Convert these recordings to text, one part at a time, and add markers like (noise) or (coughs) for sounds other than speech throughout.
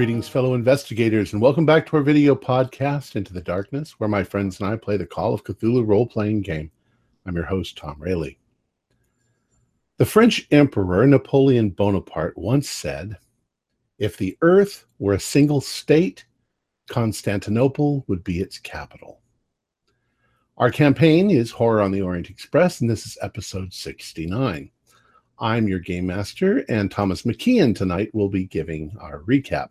Greetings, fellow investigators, and welcome back to our video podcast, Into the Darkness, where my friends and I play the Call of Cthulhu role playing game. I'm your host, Tom Rayleigh. The French Emperor Napoleon Bonaparte once said, If the earth were a single state, Constantinople would be its capital. Our campaign is Horror on the Orient Express, and this is episode 69. I'm your game master, and Thomas McKeon tonight will be giving our recap.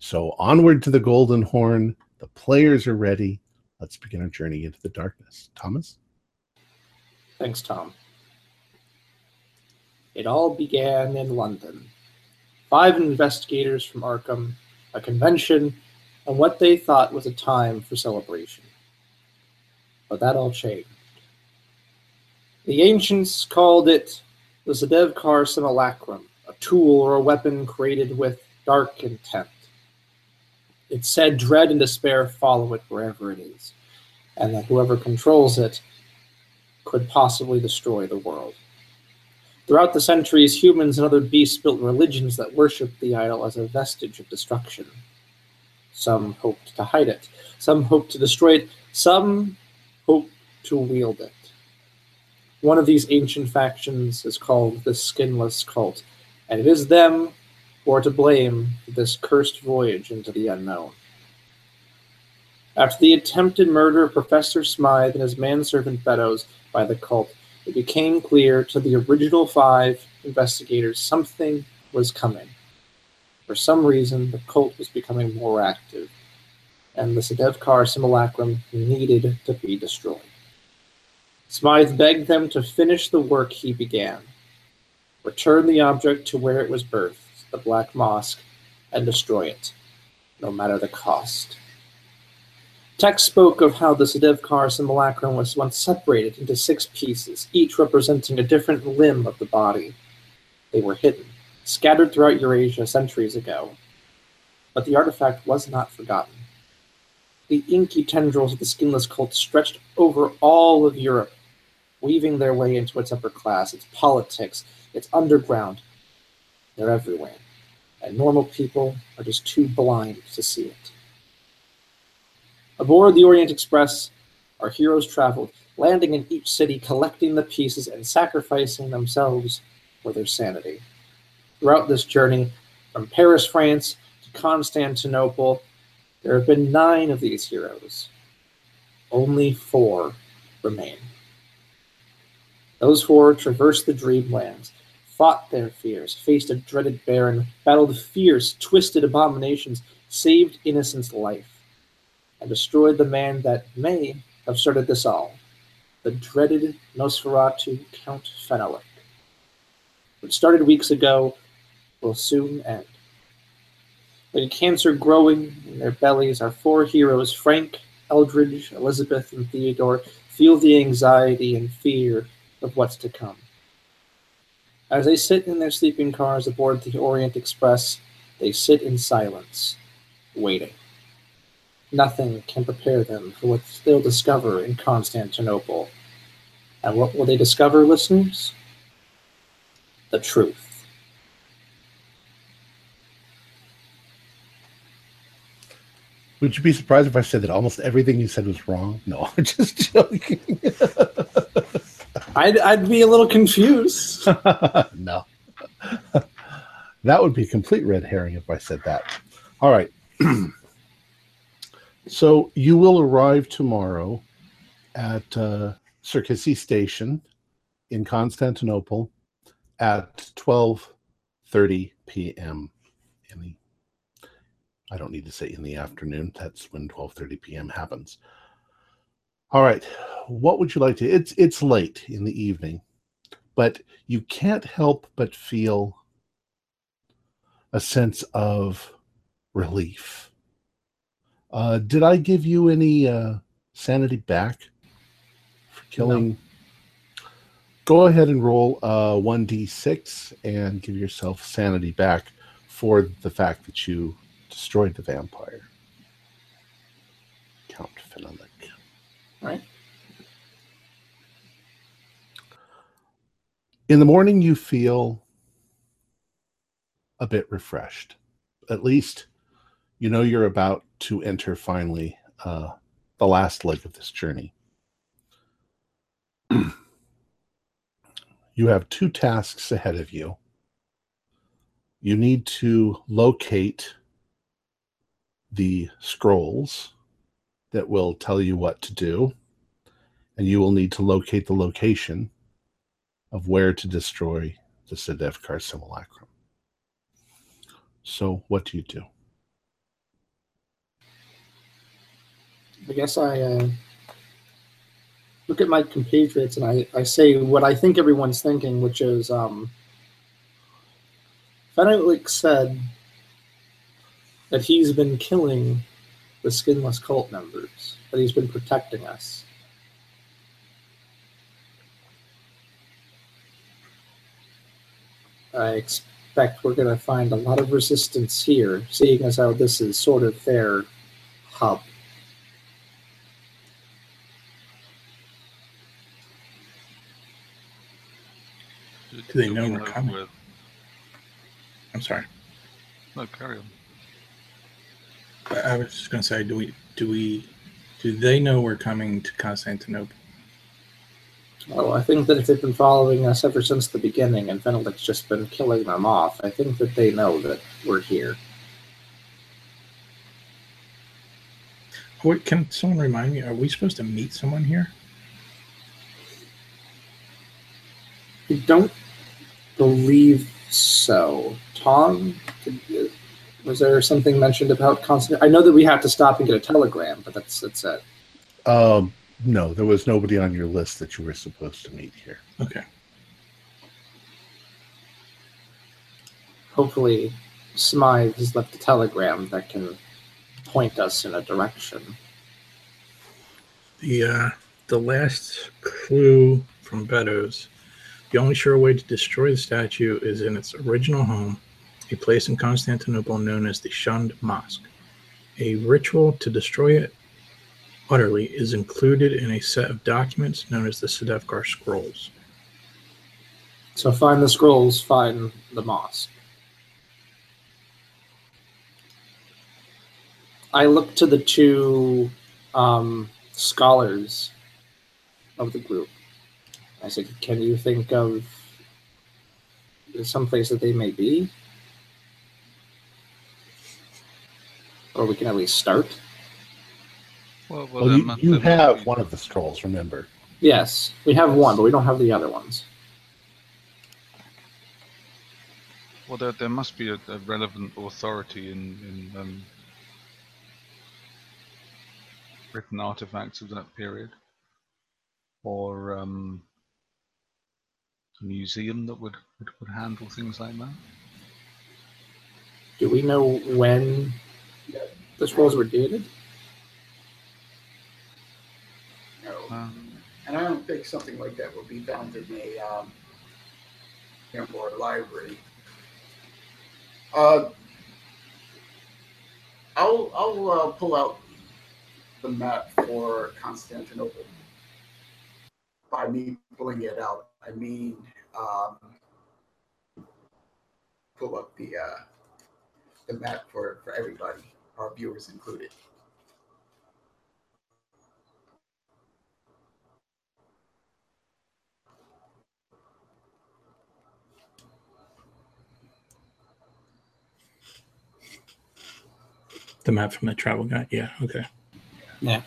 So, onward to the Golden Horn. The players are ready. Let's begin our journey into the darkness. Thomas? Thanks, Tom. It all began in London. Five investigators from Arkham, a convention, and what they thought was a time for celebration. But that all changed. The ancients called it the Sedefkar simulacrum, a tool or a weapon created with dark intent. It said dread and despair follow it wherever it is, and that whoever controls it could possibly destroy the world. Throughout the centuries, humans and other beasts built religions that worshipped the idol as a vestige of destruction. Some hoped to hide it, some hoped to destroy it, some hoped to wield it. One of these ancient factions is called the Skinless Cult, and it is them are to blame for this cursed voyage into the unknown. After the attempted murder of Professor Smythe and his manservant Beddoes by the cult, it became clear to the original five investigators something was coming. For some reason, the cult was becoming more active, and the Sedefkar simulacrum needed to be destroyed. Smythe begged them to finish the work he began, return the object to where it was birthed, the Black Mosque, and destroy it, no matter the cost. Text spoke of how the Sedefkar simulacrum was once separated into six pieces, each representing a different limb of the body. They were hidden, scattered throughout Eurasia centuries ago. But the artifact was not forgotten. The inky tendrils of the skinless cult stretched over all of Europe, weaving their way into its upper class, its politics, its underground. They're everywhere, and normal people are just too blind to see it. Aboard the Orient Express, our heroes traveled, landing in each city, collecting the pieces and sacrificing themselves for their sanity. Throughout this journey, from Paris, France to Constantinople, there have been nine of these heroes. Only four remain. Those four traversed the dreamlands, fought their fears, faced a dreaded baron, battled fierce, twisted abominations, saved innocent's life, and destroyed the man that may have started this all, the dreaded Nosferatu Count Fenalik. What started weeks ago will soon end. Like a cancer growing in their bellies, our four heroes, Frank, Eldridge, Elizabeth, and Theodore, feel the anxiety and fear of what's to come. As they sit in their sleeping cars aboard the Orient Express, they sit in silence, waiting. Nothing can prepare them for what they'll discover in Constantinople. And what will they discover, listeners? The truth. Would you be surprised if I said that almost everything you said was wrong? No, (laughs) I'm just joking. (laughs) I'd, I'd be a little confused. (laughs) no. that would be a complete red herring if I said that. All right. (clears throat) so you will arrive tomorrow at uh, Sirkeci Station in Constantinople at 12:30 p.m. in the I don't need to say in the afternoon. That's when 12:30 p.m. happens. All right. What would you like to It's it's late in the evening, but you can't help but feel a sense of relief. Uh, did I give you any uh, sanity back for killing? No. Go ahead and roll uh, 1d6 and give yourself sanity back for the fact that you destroyed the vampire. Count Fenalik. Right. In the morning, you feel a bit refreshed. At least you know you're about to enter finally uh, the last leg of this journey. you have two tasks ahead of you. You need to locate the scrolls that will tell you what to do, and you will need to locate the location of where to destroy the Sedefkar simulacrum. So, what do you do? I guess I uh, look at my compatriots and I, I say what I think everyone's thinking, which is um, Fenwick said that he's been killing the skinless cult members, that he's been protecting us. I expect we're going to find a lot of resistance here, seeing as how this is sort of their hub. Do they know we're coming? With... I'm sorry. No, carry on. I was just going to say, do we, do we, do they know we're coming to Constantinople? Well, I think that if they've been following us ever since the beginning and Fenalik's just been killing them off, I think that they know that we're here. Wait, can someone remind me? Are we supposed to meet someone here? I don't believe so. Tom, was there something mentioned about constant? I know that we have to stop and get a telegram, but that's that's it. Um, no, there was nobody on your list that you were supposed to meet here. Okay. Hopefully, Smythe has left a telegram that can point us in a direction. The uh, the last clue from Beddoes the only sure way to destroy the statue is in its original home, a place in Constantinople known as the Shunned Mosque. A ritual to destroy it utterly is included in a set of documents known as the Sedefkar Scrolls. So find the scrolls, find the mosque. I look to the two um, scholars of the group. I said, can you think of some place that they may be? Or we can at least start. Well, well, well you, you have one of the scrolls, remember? Yes, we have one, but we don't have the other ones. Well, there, there must be a, a relevant authority in, in um, written artifacts of that period, or um, a museum that would, would, would handle things like that? Do we know when the scrolls were dated? No. Um, and I don't think something like that would be found in a um, Templar library. Uh, I'll I'll uh, pull out the map for Constantinople by me pulling it out. I mean, um, pull up the uh, the map for for everybody, our viewers included. The map from the travel guide. Yeah. Okay. Yeah.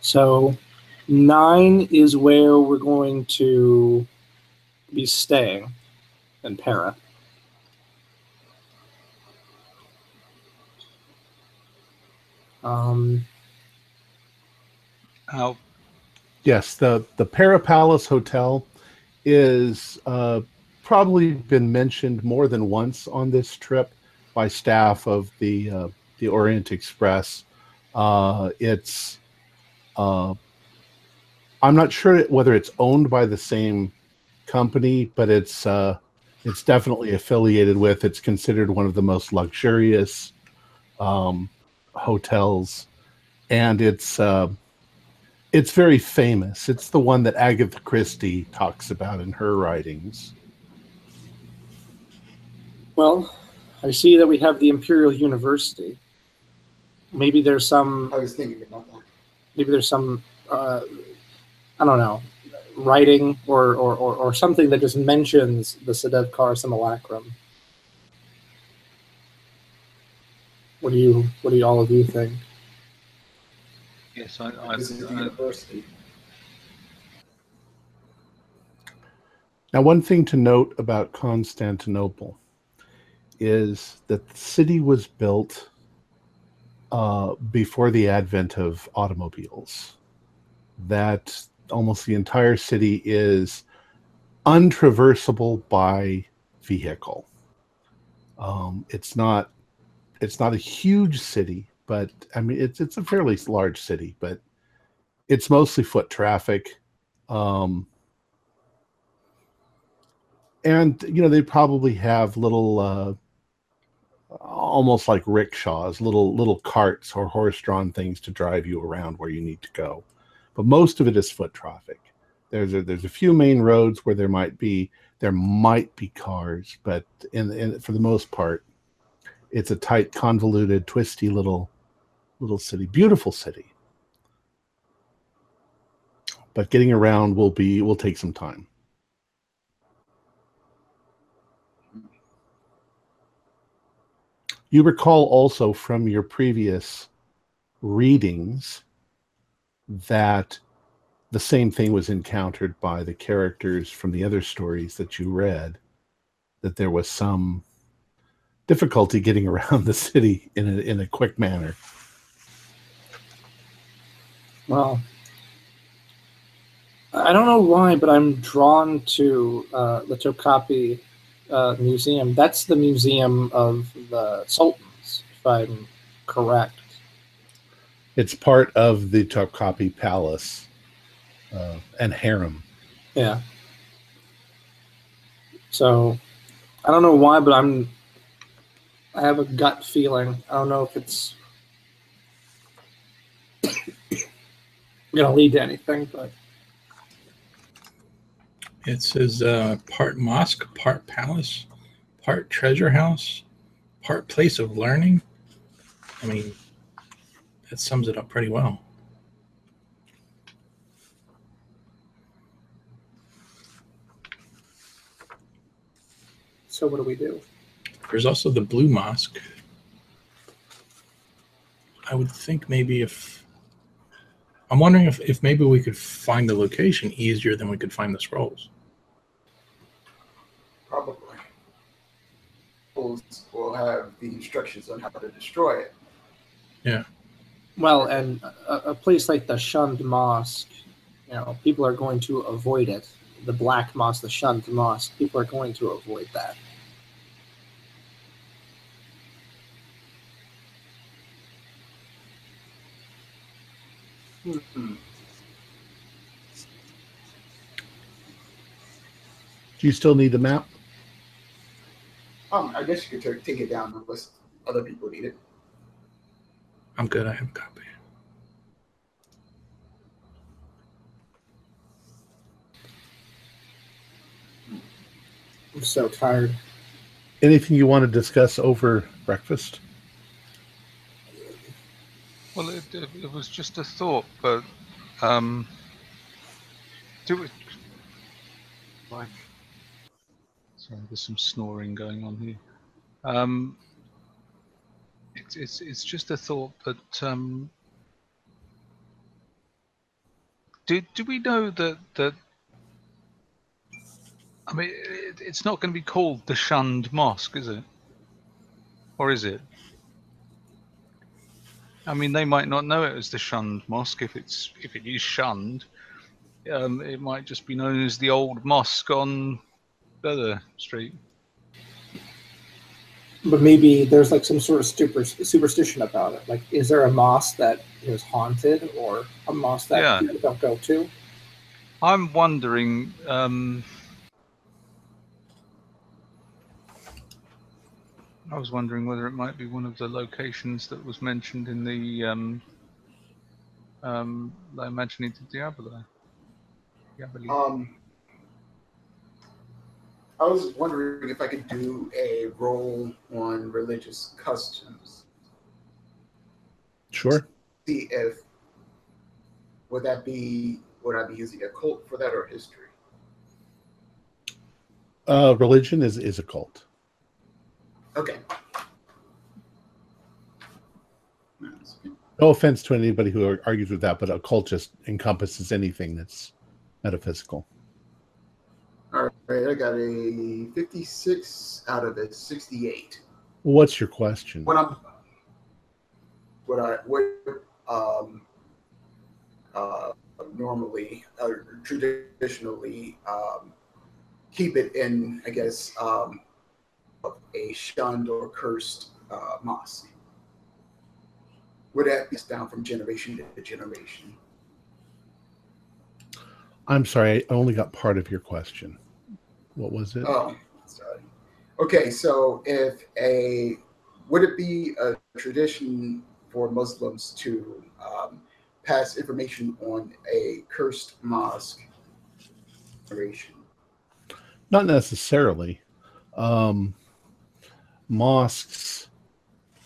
So nine is where we're going to be staying in Pera. Um, How? Yes, the the Pera Palace Hotel is uh, probably been mentioned more than once on this trip by staff of the uh, the Orient Express. Uh, it's uh, I'm not sure whether it's owned by the same company, but it's uh, it's definitely affiliated with. It's considered one of the most luxurious um, hotels, and it's uh, It's very famous. It's the one that Agatha Christie talks about in her writings. Well, I see that we have the Imperial University. Maybe there's some I was thinking about that. maybe there's some uh, I don't know writing or, or, or, or something that just mentions the Sedefkar simulacrum. What do you what do you, all of you think? Yes, I, I, This the I, university. Now, one thing to note about Constantinople is that the city was built uh, before the advent of automobiles. That almost the entire city is untraversable by vehicle. Um, it's not it's not a huge city, but I mean it's it's a fairly large city, but it's mostly foot traffic. Um, and you know they probably have little uh, almost like rickshaws little little carts or horse-drawn things to drive you around where you need to go but most of it is foot traffic. There's a, there's a few main roads where there might be there might be cars but in, in for the most part it's a tight convoluted twisty little little city beautiful city. But getting around will be will take some time. You recall also from your previous readings that the same thing was encountered by the characters from the other stories that you read, that there was some difficulty getting (laughs) around the city in a, in a quick manner. Well, I don't know why, but I'm drawn to uh, the Topkapi uh, Museum. That's the museum of the sultans, if I'm correct. It's part of the Topkapi Palace uh, and harem. Yeah. So I don't know why, but I'm. I have a gut feeling. I don't know if it's (coughs) going to lead to anything, but It says uh, part mosque, part palace, part treasure house, part place of learning. I mean, that sums it up pretty well. so what do we do? There's also the Blue Mosque. I would think maybe if I'm wondering if, if maybe we could find the location easier than we could find the scrolls. Probably. We'll, we'll have the instructions on how to destroy it. Well, and a, a place like the shunned mosque, you know, people are going to avoid it. The black mosque, the shunned mosque, people are going to avoid that. Hmm. Do you still need the map? Um, I guess you could take it down unless other people need it. I'm good. I have a copy. I'm so tired. Anything you want to discuss over breakfast? well, it, it, it was just a thought, but um, do it. Like, sorry, there's some snoring going on here. Um, it's it's it's just a thought, but um, do do we know that that? I mean, it, it's not going to be called the Shunned Mosque, is it? Or is it? I mean, they might not know it as the Shunned Mosque if it's if it is shunned. Um, it might just be known as the old mosque on Feather Street. But maybe there's like some sort of super, superstition about it. Like, is there a mosque that is haunted or a mosque that Yeah. people don't go to? I'm wondering. Um, I was wondering whether it might be one of the locations that was mentioned in the um, um, La Imaginita Diablo. Diaboli. Um, I was wondering if I could do a roll on religious customs. Sure. See if would that be would I be using a cult for that or history? Uh, religion is is a cult. Okay. No offense to anybody who argues with that, but a cult just encompasses anything that's metaphysical. All right, I got a 56 out of a 68. What's your question? What I'm, what I, what, um, uh, normally, uh, traditionally, um, keep it in, I guess, um, a shunned or cursed uh, mosque. Would that be down from generation to generation? I'm sorry, I only got part of your question. What was it? Oh, sorry. Okay, so if a would it be a tradition for Muslims to um, pass information on a cursed mosque generation? Not necessarily. Um, mosques,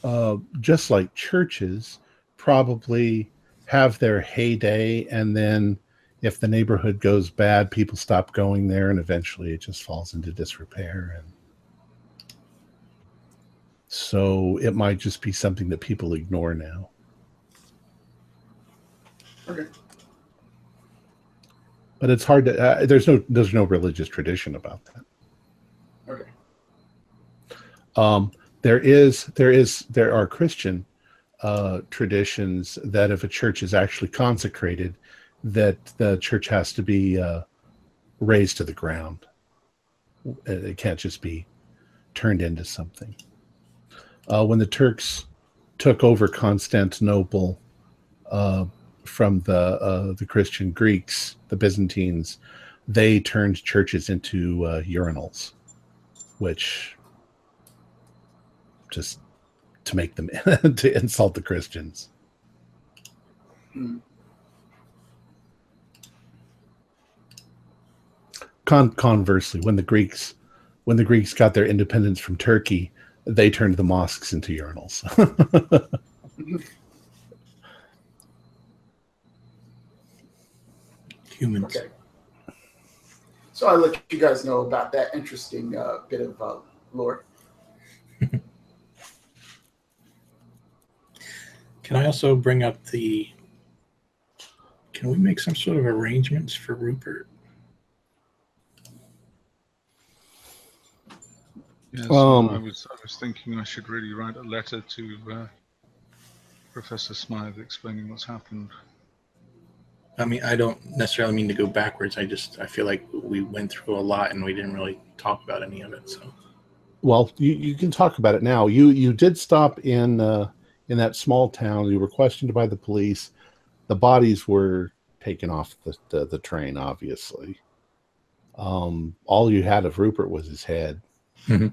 uh, just like churches, probably have their heyday, and then if the neighborhood goes bad, people stop going there, and eventually it just falls into disrepair. And so it might just be something that people ignore now. Okay. But it's hard to. Uh, there's no. There's no religious tradition about that. Okay. Um, there is there is there are Christian uh, traditions that if a church is actually consecrated, that the church has to be uh, raised to the ground. It can't just be turned into something. Uh, when the Turks took over Constantinople uh, from the uh, the Christian Greeks, the Byzantines, they turned churches into uh, urinals, which just to make them (laughs) to insult the Christians. Hmm. Con- conversely, when the Greeks when the Greeks got their independence from Turkey, they turned the mosques into urinals. (laughs) Humans. Okay. So I let you guys know about that interesting uh, bit of uh, lore. (laughs) Can I also bring up the? Can we make some sort of arrangements for Rupert? Yes, Um, I was I was thinking I should really write a letter to uh, Professor Smythe explaining what's happened. I mean, I don't necessarily mean to go backwards. I just I feel like we went through a lot and we didn't really talk about any of it. So well, you, you can talk about it now. You you did stop in uh, in that small town. You were questioned by the police. The bodies were taken off the the, the train. Obviously, um, all you had of Rupert was his head. Mhm.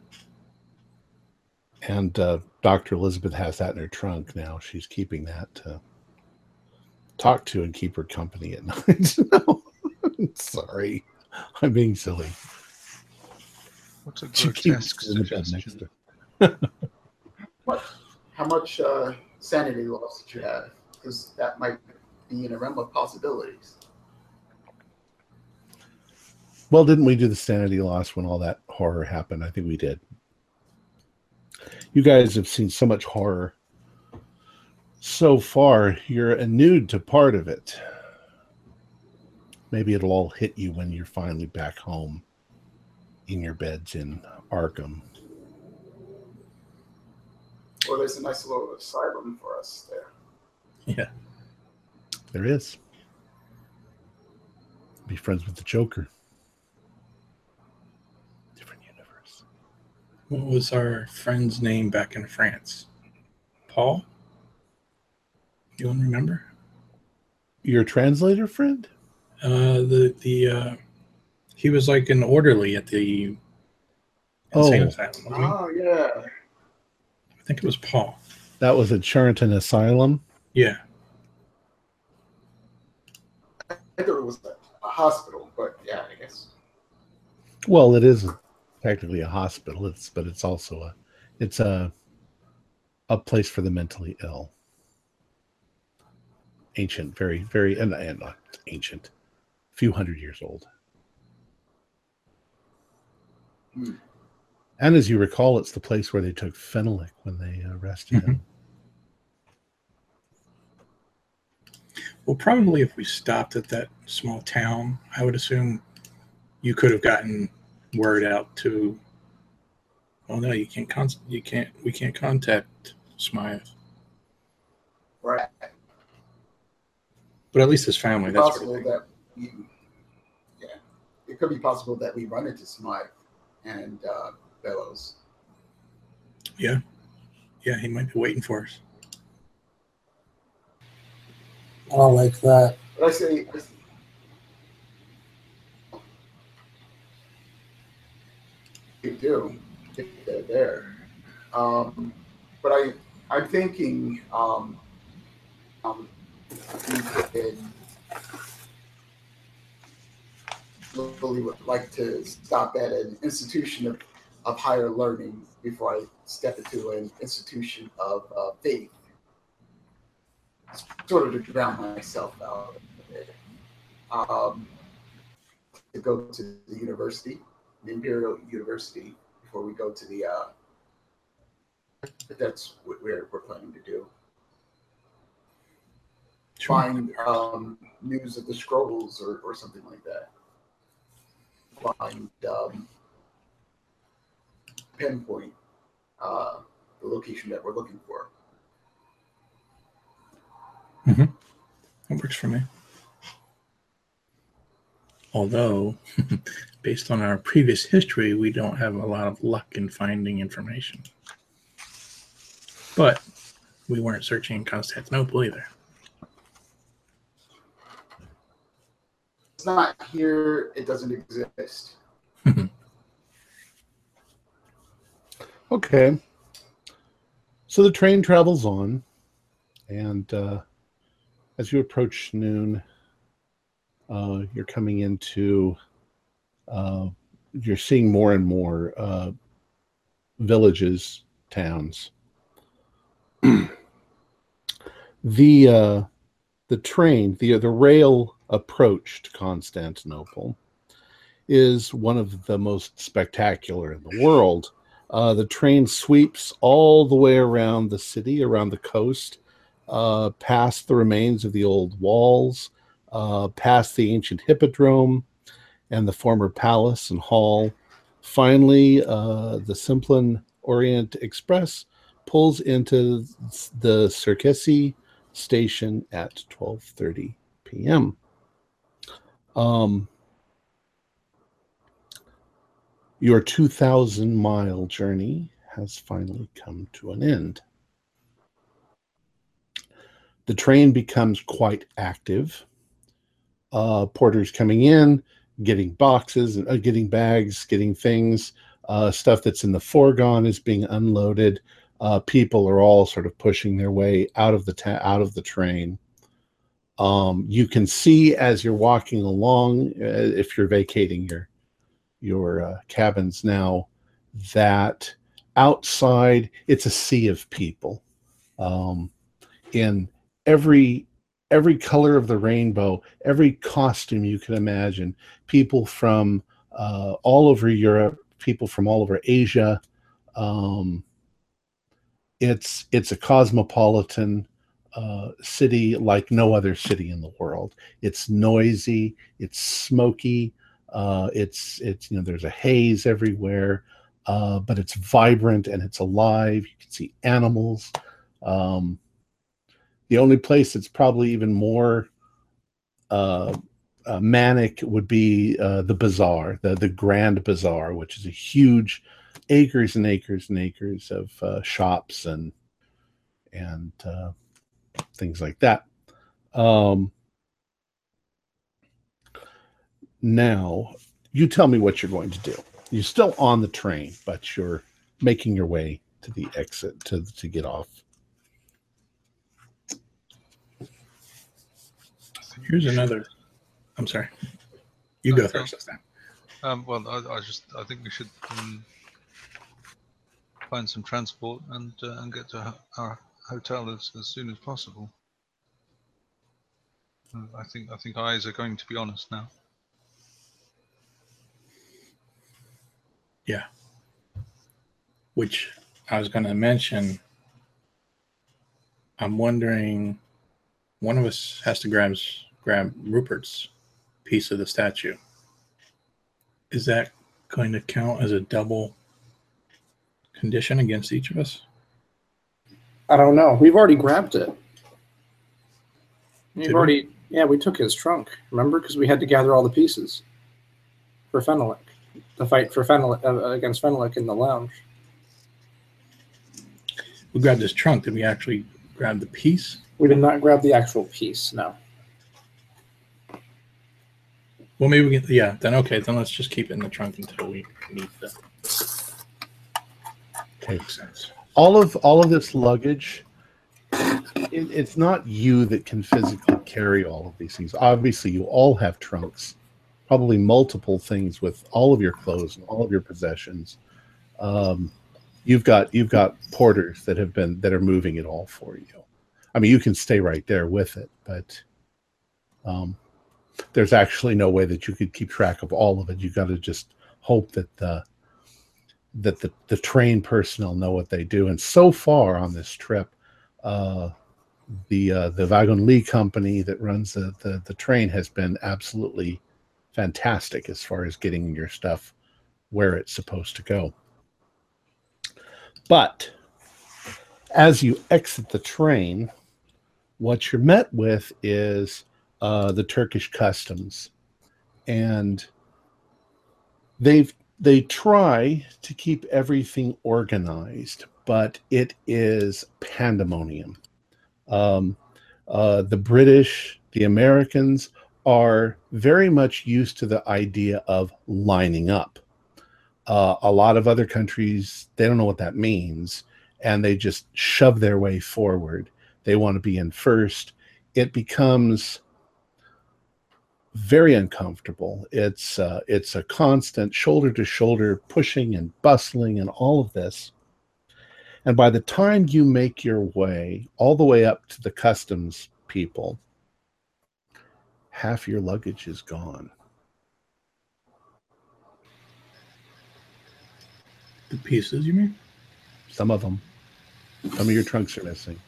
And uh, Dr. Elizabeth has that in her trunk now. She's keeping that to talk to and keep her company at (laughs) night. (laughs) Sorry, I'm being silly. What's a She keeps grotesque in the bed next suggestion. to her. How much uh, sanity loss did you have? Because that might be in a realm of possibilities. Well, didn't we do the sanity loss when all that horror happened? I think we did. You guys have seen so much horror so far, you're inured to part of it. Maybe it'll all hit you when you're finally back home in your beds in Arkham. Well, there's a nice little asylum for us there. yeah, There is. Be friends with the Joker. Different universe. What was our friend's name back in France? Paul. You want to remember? Your translator friend? Uh, the the uh, he was like an orderly at the insane Oh. asylum. Oh yeah. I think it was Paul. That was at Charenton Asylum. Yeah, I thought it was a hospital, but yeah, I guess. Well, it is technically a hospital. It's but it's also a it's a a place for the mentally ill. Ancient, very, very, and, and not ancient, a few hundred years old. Hmm. And as you recall, it's the place where they took Fenalik when they arrested him. Well, probably if we stopped at that small town, I would assume you could have gotten word out to. Oh no, you can't. Con- you can't. We can't contact Smythe, Right. but at least his family. That's possible what I think. that we, yeah, it could be possible that we run into Smythe and uh, Bellows. Yeah, yeah, he might be waiting for us. I don't like that. But I say, I say do if they're there. Um, but I, I'm thinking um, um, really would like to stop at an institution of, of higher learning before I step into an institution of uh, faith. Sort of to drown myself out a bit. Um, to go to the university, Imperial University, before we go to the. Uh, that's what we're, we're planning to do. Sure. Find um, news of the scrolls or, or something like that. Find um, pinpoint uh, the location that we're looking for. Mm-hmm. That works for me. Although, (laughs) based on our previous history, we don't have a lot of luck in finding information. But we weren't searching in Constantinople either. It's not here. It doesn't exist. (laughs) Okay. So the train travels on, and uh, as you approach noon, uh, you're coming into, uh, you're seeing more and more uh, villages, towns. (clears throat) the uh, the train, the the rail approach to Constantinople is one of the most spectacular in the world. Uh, the train sweeps all the way around the city, around the coast, uh, past the remains of the old walls, uh, past the ancient hippodrome and the former palace and hall. Finally, uh, the Simplon Orient Express pulls into the Sirkeci station at 12:30 p.m. Um, your 2,000 mile journey has finally come to an end. The train becomes quite active. Uh, porters coming in, getting boxes, uh, getting bags, getting things. Uh, stuff that's in the fourgon is being unloaded. Uh, people are all sort of pushing their way out of the ta- out of the train. Um, you can see as you're walking along, uh, if you're vacating your your uh, cabins now that outside it's a sea of people um, in every every color of the rainbow every costume you can imagine people from uh, all over europe people from all over asia um, it's it's a cosmopolitan uh, city like no other city in the world it's noisy it's smoky uh, it's it's you know there's a haze everywhere, uh, but it's vibrant and it's alive. You can see animals. Um, the only place that's probably even more uh, uh, manic would be uh, the bazaar, the the Grand Bazaar, which is a huge acres and acres and acres of uh, shops and and uh, things like that. Um, now you tell me what you're going to do you're still on the train but you're making your way to the exit to to get off Here's another. I'm sorry. You go Okay. first this time. Um, well, I, I just I think we should um, find some transport and uh, and get to our hotel as, as soon as possible. Uh, I think I think eyes are going to be honest now. Yeah. Which I was going to mention. I'm wondering, one of us has to grab grab Rupert's piece of the statue. Is that going to count as a double condition against each of us? I don't know. We've already grabbed it. We've Did we? already, yeah, we took his trunk. Remember, because we had to gather all the pieces for Fenalik, the fight for Fenalik uh, against Fenalik in the lounge. We grabbed his trunk. Did we actually grab the piece? We did not grab the actual piece. No. Well, maybe we can. Yeah, then okay. Then let's just keep it in the trunk until we need the. Okay. Makes sense. all of all of this luggage it, it's not you that can physically carry all of these things obviously you all have trunks probably multiple things with all of your clothes and all of your possessions um, you've got you've got porters that have been that are moving it all for you i mean you can stay right there with it but um, there's actually no way that you could keep track of all of it you got to just hope that the that the, the train personnel know what they do. And so far on this trip, uh, the uh, the Wagons-Lits company that runs the, the the train has been absolutely fantastic as far as getting your stuff where it's supposed to go. But as you exit the train, what you're met with is uh, the Turkish customs, and they've they try to keep everything organized, but it is pandemonium. Um, uh, the British, the Americans are very much used to the idea of lining up. Uh, a lot of other countries, they don't know what that means, and they just shove their way forward. They want to be in first. It becomes very uncomfortable. It's uh, it's a constant shoulder to shoulder pushing and bustling and all of this. And by the time you make your way all the way up to the customs people, half your luggage is gone. The pieces, you mean? Some of them, some of your trunks are missing.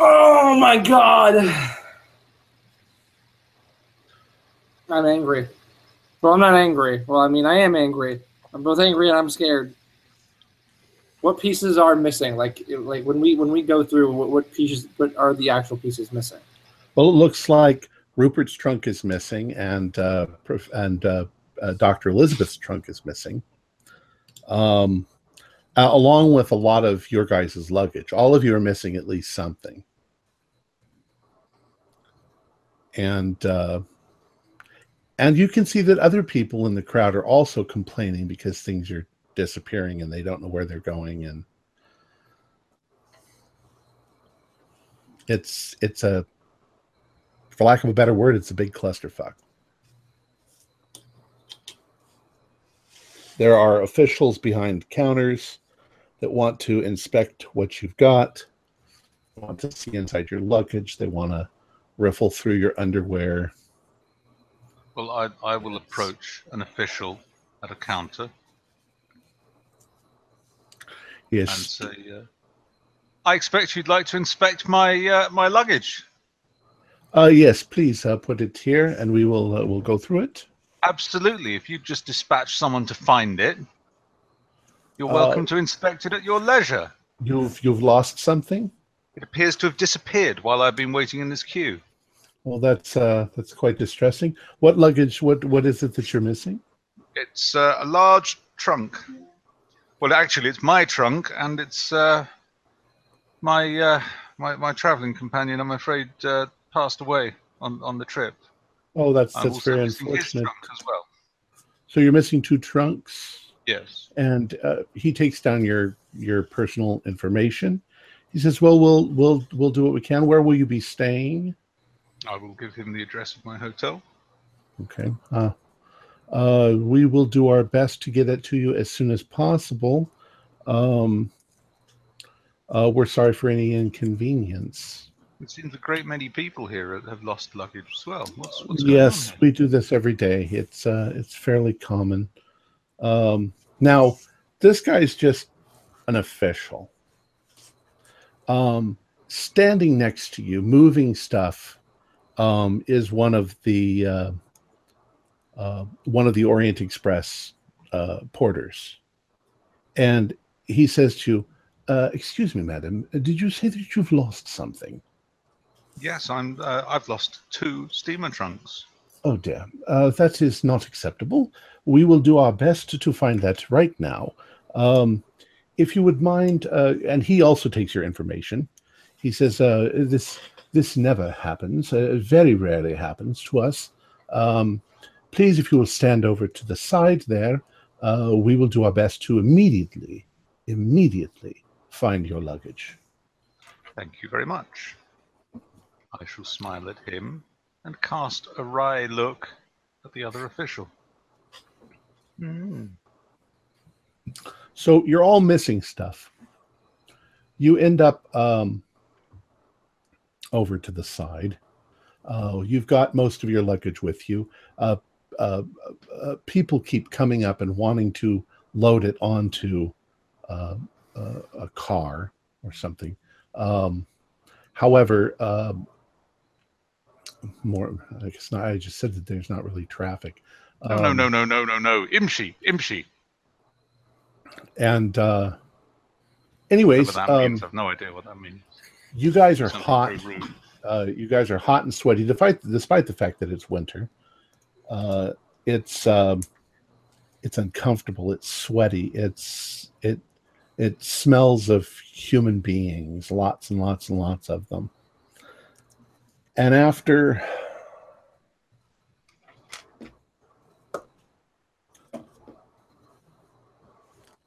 Oh my god! I'm angry. Well, I'm not angry. Well, I mean, I am angry. I'm both angry and I'm scared. What pieces are missing? Like, like when we when we go through, what, what pieces? What are the actual pieces missing? Well, it looks like Rupert's trunk is missing, and uh, and uh, uh, Dr. Elizabeth's trunk is missing, um, along with a lot of your guys' luggage. All of you are missing at least something, and uh, and you can see that other people in the crowd are also complaining because things are disappearing and they don't know where they're going, and it's it's a for lack of a better word, it's a big clusterfuck. There are officials behind counters that want to inspect what you've got, want to see inside your luggage, they want to riffle through your underwear. Well, I I will approach an official at a counter Yes. and say, uh, "I expect you'd like to inspect my uh, my luggage." uh, yes, please uh, put it here, and we will uh, we'll go through it. Absolutely. If you just dispatch someone to find it, you're Uh, welcome to inspect it at your leisure. You've you've lost something. It appears to have disappeared while I've been waiting in this queue. Well, that's uh, that's quite distressing. What luggage? What what is it that you're missing? It's uh, a large trunk. Well, actually, it's my trunk, and it's uh, my uh, my my traveling companion. I'm afraid uh, passed away on on the trip. Oh, that's I'm that's very unfortunate. trunk as well. So you're missing two trunks. Yes. and uh, he takes down your your personal information. He says, "Well, we'll we'll we'll do what we can. Where will you be staying?" I will give him the address of my hotel. Okay. Uh, Uh, we will do our best to get it to you as soon as possible. Um, uh, we're sorry for any inconvenience. It seems a great many people here have lost luggage as well. What's, what's yes, we do this every day. It's uh, it's fairly common. Um, now, this guy's just an official. Um, standing next to you, moving stuff, um, is one of the uh, uh, one of the Orient Express uh, porters, and he says to you, uh, "Excuse me, madam, did you say that you've lost something?" Yes, I'm. Uh, I've lost two steamer trunks. Oh dear, uh, that is not acceptable. We will do our best to, to find that right now. Um, if you would mind, uh, and he also takes your information. He says uh, this this never happens. Uh, very rarely happens to us. Um, please, if you will stand over to the side there, uh, we will do our best to immediately, immediately find your luggage. Thank you very much. I shall smile at him and cast a wry look at the other official. Hmm. So you're all missing stuff. You end up um, over to the side. Uh, you've got most of your luggage with you. Uh, uh, uh, people keep coming up and wanting to load it onto uh, uh, a car or something. Um, however, um, more I guess not. I just said that there's not really traffic. No, no, Um, no, no, no, no, no. Imshi, Imshi. And uh, anyways, um. I've no idea what that means. You guys are hot. Uh, you guys are hot and sweaty, despite despite the fact that it's winter. Uh, it's um, it's uncomfortable. It's sweaty. It's it it smells of human beings, lots and lots and lots of them. And after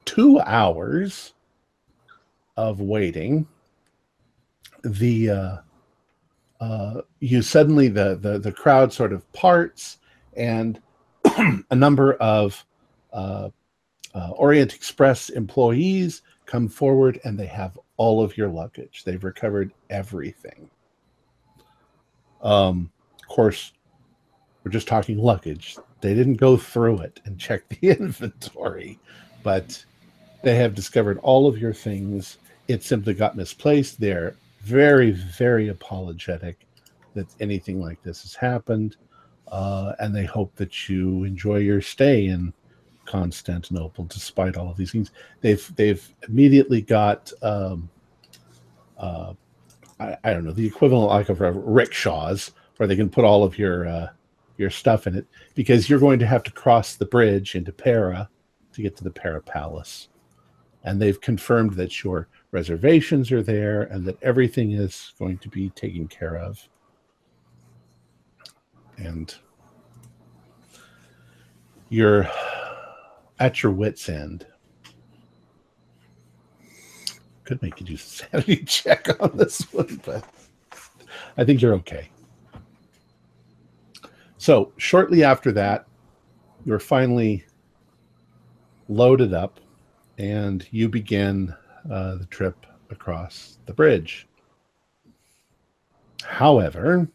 two hours of waiting, the uh, uh, you suddenly the, the the crowd sort of parts, and (clears throat) a number of uh, uh, Orient Express employees come forward, and they have all of your luggage. They've recovered everything. Um, of course, we're just talking luggage. They didn't go through it and (laughs) check the inventory, but they have discovered all of your things. It simply got misplaced. They're very, very apologetic that anything like this has happened. Uh, and they hope that you enjoy your stay in Constantinople despite all of these things. They've they've immediately got um, uh, I, I don't know the equivalent like of rickshaws where they can put all of your uh, your stuff in it because you're going to have to cross the bridge into Pera to get to the Pera Palace, and they've confirmed that your reservations are there and that everything is going to be taken care of. And you're at your wits' end. Could make you do sanity (laughs) check on this one, but I think you're okay. So, shortly after that, you're finally loaded up and you begin uh, the trip across the bridge. However,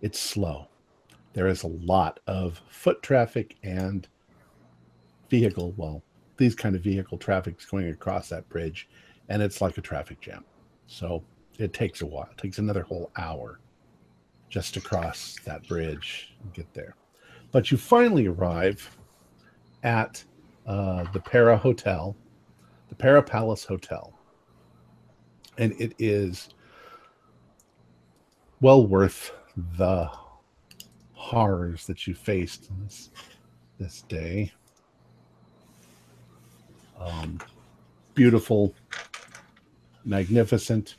it's slow. There is a lot of foot traffic and vehicle, well, these kind of vehicle traffic is going across that bridge, and it's like a traffic jam. So it takes a while. It takes another whole hour just to cross that bridge and get there. But you finally arrive at uh, the Pera Hotel, Pera Palace Hotel. And it is well worth the horrors that you faced this this day. Um, beautiful, magnificent,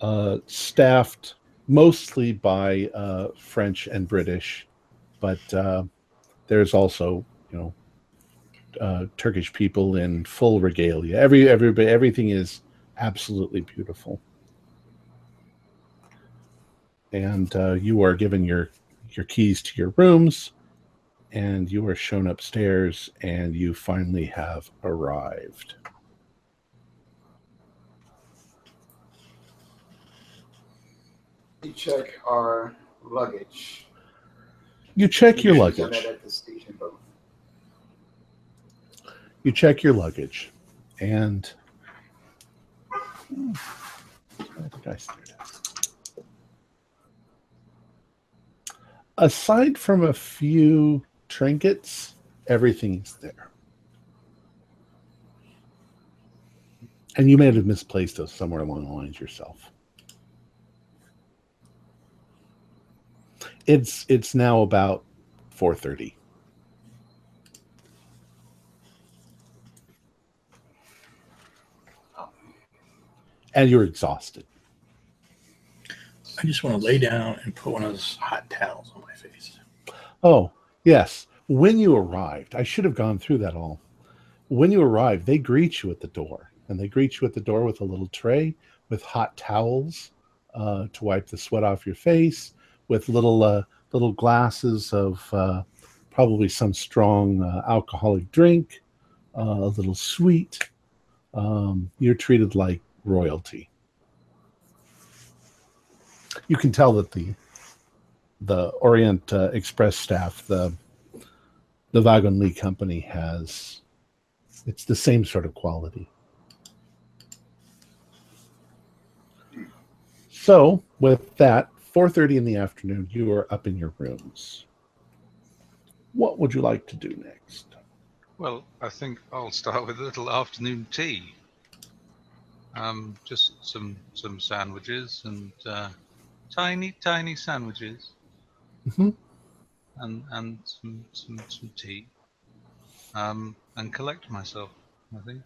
uh, staffed mostly by uh, French and British, but uh, there's also you know uh, Turkish people in full regalia. Every everybody everything is absolutely beautiful, and uh, you are given your your keys to your rooms, and you are shown upstairs, and you finally have arrived. We check our luggage. You check your luggage you check your luggage, and Aside from a few trinkets, everything's there. And you may have misplaced those somewhere along the lines yourself. It's it's now about 4:30. And you're exhausted. I just want to lay down and put one of those hot towels on my face. Oh, yes. When you arrived, I should have gone through that all. When you arrive, they greet you at the door, and they greet you at the door with a little tray with hot towels uh, to wipe the sweat off your face, with little uh, little glasses of uh, probably some strong uh, alcoholic drink, uh, a little sweet. Um, you're treated like royalty. You can tell that the the Orient uh, Express staff, the the Wagons-Lits company has it's the same sort of quality. So, with that, 4:30 in the afternoon, you are up in your rooms. What would you like to do next? Well, I think I'll start with a little afternoon tea. Um, just some some sandwiches and uh, tiny tiny sandwiches, Mhm. and and some some some tea. Um, and collect myself. I think.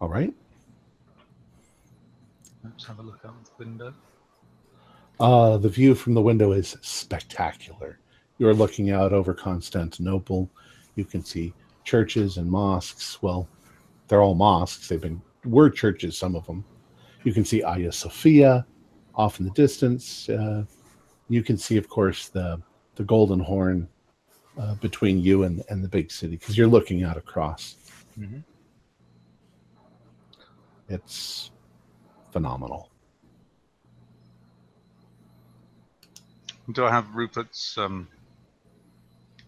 All right. Let's have a look out the window. Uh, the view from the window is spectacular. You're looking out over Constantinople. You can see churches and mosques. Well, they're all mosques. They've been were churches, some of them. You can see Hagia Sophia off in the distance. Uh, you can see, of course, the the Golden Horn uh, between you and, and the big city because you're looking out across. Mhm. It's phenomenal. Do I have Rupert's? Um,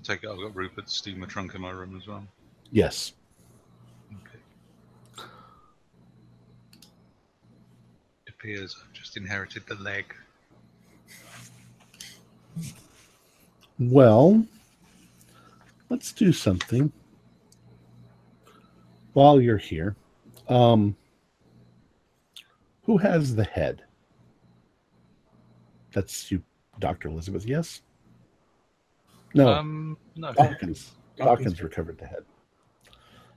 take it. I've got Rupert's steamer trunk in my room as well. Yes. Okay. It appears I've just inherited the leg. Well, let's do something while you're here. Um, who has the head? That's you, Dr. Elizabeth, yes? No, Um, no. Dawkins. Dawkins. Dawkins recovered the head.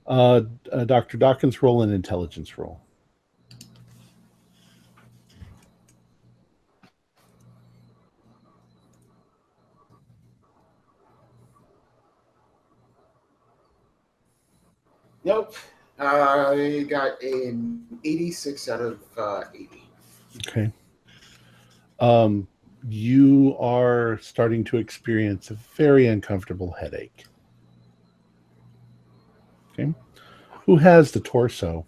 Uh, uh, Dr. Dawkins, roll an intelligence roll. Nope. I got an 86 out of uh, 80. Okay. Um, you are starting to experience a very uncomfortable headache. Okay. Who has the torso?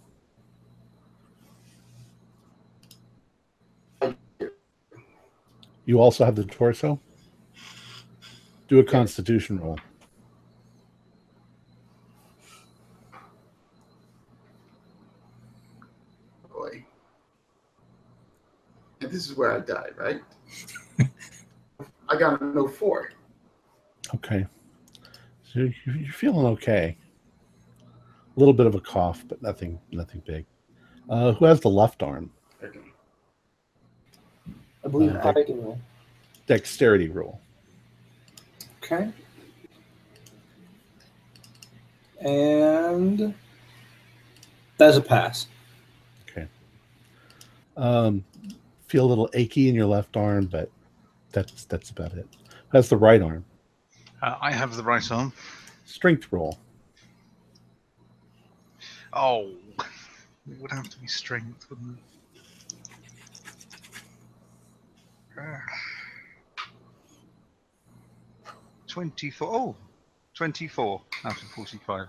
You also have the torso? Do a constitution roll. And this is where I died, right? (laughs) I got an 04. Okay. So you- you're feeling okay. A little bit of a cough, but nothing nothing big. Uh, who has the left arm? Okay. I believe Uh, I can roll. Dexterity roll. Okay. And that's a pass. Okay. Um, feel a little achy in your left arm, but that's that's about it. Has the right arm? Uh, I have the right arm. Strength roll. Oh, it would have to be strength, wouldn't it? Ah. 24. Oh, 24 out of 45.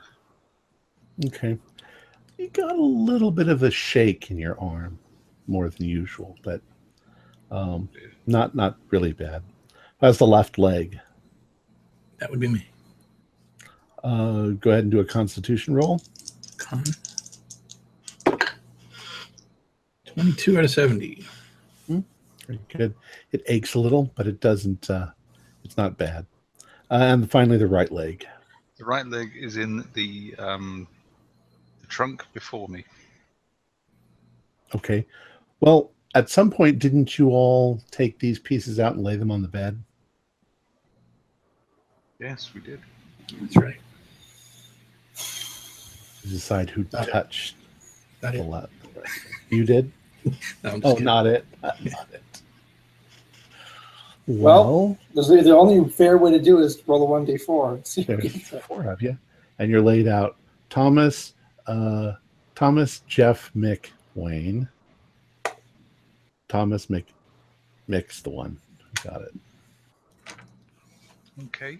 Okay. You got a little bit of a shake in your arm, more than usual, but um, not not really bad. How's the left leg? That would be me. Uh, go ahead and do a Constitution roll. Con. 22 out of 70. Very good. It aches a little, but it doesn't. Uh, it's not bad. Uh, and finally, the right leg. The right leg is in the um, the trunk before me. Okay. Well, at some point, didn't you all take these pieces out and lay them on the bed? Yes, we did. That's right. To decide who Not it. touched Not the it. left. You did? (laughs) No, I'm just Oh, kidding. not it. (laughs) Not it. Well, Well, The, the only fair way to do is roll a one d four. See who there's gets it. four of you, and you're laid out. Thomas, uh, Thomas, Jeff, Mick, Wayne. Thomas, Mick, Mick's the one who got it. Okay,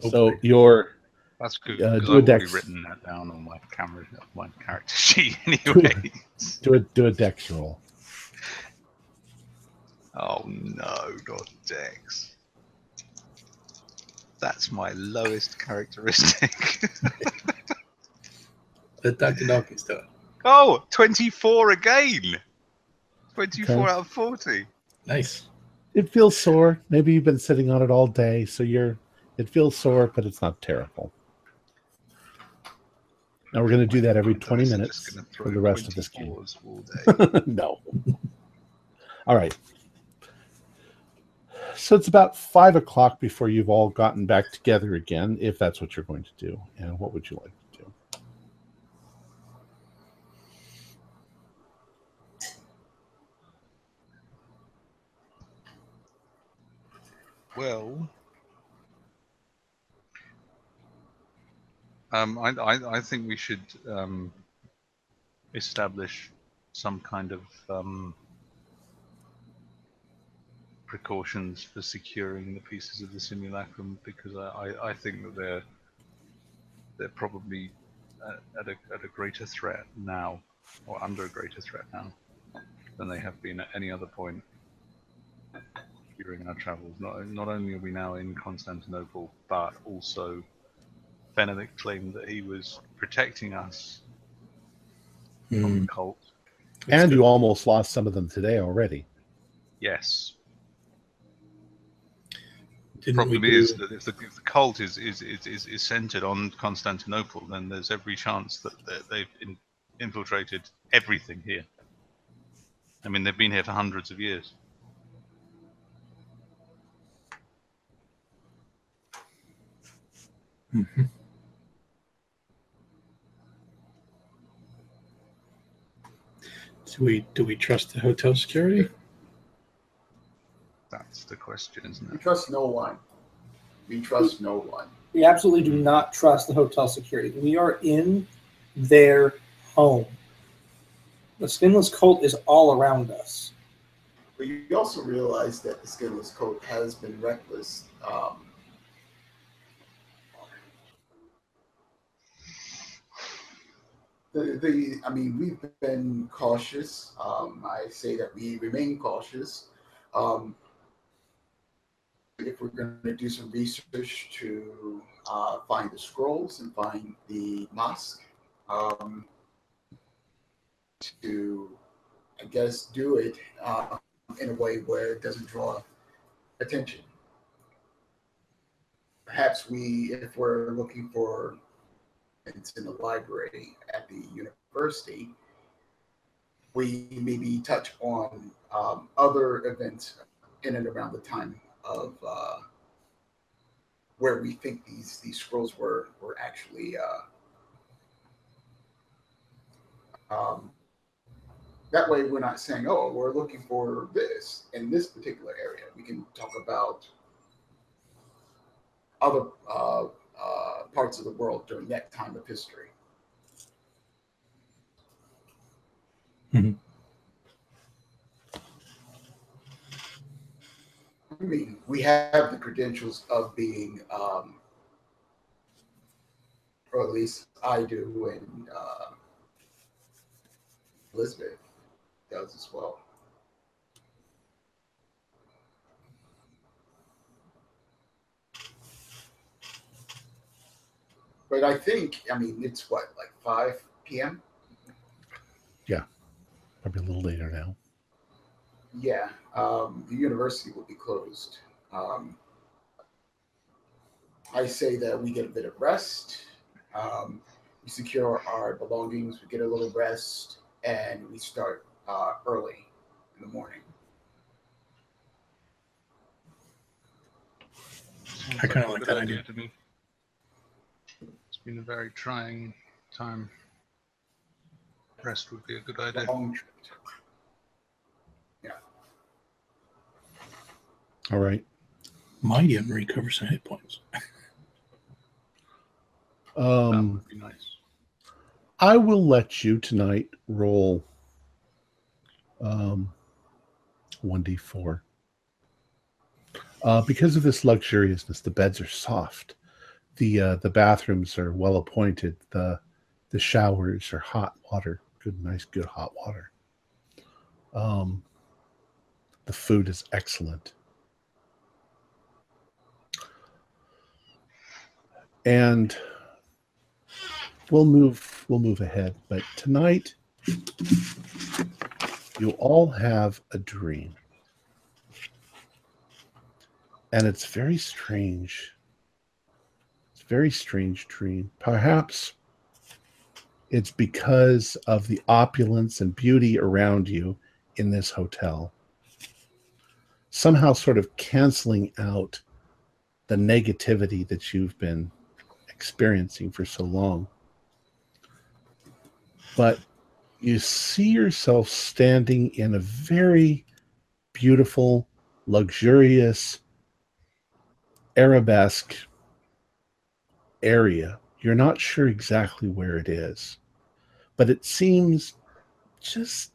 So Okay. you're that's good. Uh, because do a I've already dex. written that down on my camera, my character (laughs) sheet (laughs) anyway. do a do a dex roll. oh no, not Dex. That's my lowest characteristic. Let Dr. Dawkins do it. oh, 24 again. 24 Okay. out of 40. Nice. It feels sore. Maybe you've been sitting on it all day, so you're. It feels sore, but it's not terrible. Now we're going to do that every 20 minutes for the rest of this game. 24s all day. (laughs) no. All right. So it's about five o'clock before you've all gotten back together again, if that's what you're going to do. And what would you like to do? Well, um, I, I, I think we should um, establish some kind of um, precautions for securing the pieces of the simulacrum because I, I, I think that they're they're probably at, at a at a greater threat now or under a greater threat now than they have been at any other point during our travels. Not, not only are we now in Constantinople, but also Benedict claimed that he was protecting us from Hmm. the cult. That's and good. you almost lost some of them today already. Yes. Didn't Problem do, is that if the, if the cult is, is, is, is, is centered on Constantinople, then there's every chance that, that they've in, infiltrated everything here. I mean, they've been here for hundreds of years. Mhm. do we do we trust the hotel security? That's the question, isn't it? We it? trust no one. We trust no one. We absolutely do not trust the hotel security. We are in their home. The skinless cult is all around us. But you also realize that the skinless cult has been reckless. Um, the, the, I mean, we've been cautious. Um, I say that we remain cautious. Um, if we're going to do some research to uh, find the scrolls and find the mosque, um, to, I guess, do it uh, in a way where it doesn't draw attention. Perhaps we, if we're looking for it's in the library at the university, we maybe touch on um, other events in and around the time of uh, where we think these these scrolls were were actually uh, um, that way we're not saying oh we're looking for this in this particular area. We can talk about other uh, uh, parts of the world during that time of history I mean, we have the credentials of being, um, or at least I do, and uh, Elizabeth does as well. But I think, I mean, it's what, like 5 p.m.? Yeah. Probably a little later now. Yeah, um, the university will be closed. Um, I say that we get a bit of rest. Um, we secure our belongings, we get a little rest, and we start uh, early in the morning. I kinda like good that idea. to me. It's been a very trying time. Rest would be a good idea. Long trip. All right. Might even recover some hit points. (laughs) that Um, would be nice. I will let you tonight roll um, 1d4. Uh, because of this luxuriousness, the beds are soft. The uh, the bathrooms are well appointed. The the showers are hot water, good, nice, good hot water. Um, the food is excellent. And we'll move we'll move ahead but tonight you all have a dream and it's very strange very strange dream perhaps it's because of the opulence and beauty around you in this hotel. Somehow sort of canceling out the negativity that you've been experiencing for so long. But you see yourself standing in a very beautiful, luxurious, arabesque area. You're not sure exactly where it is, but it seems just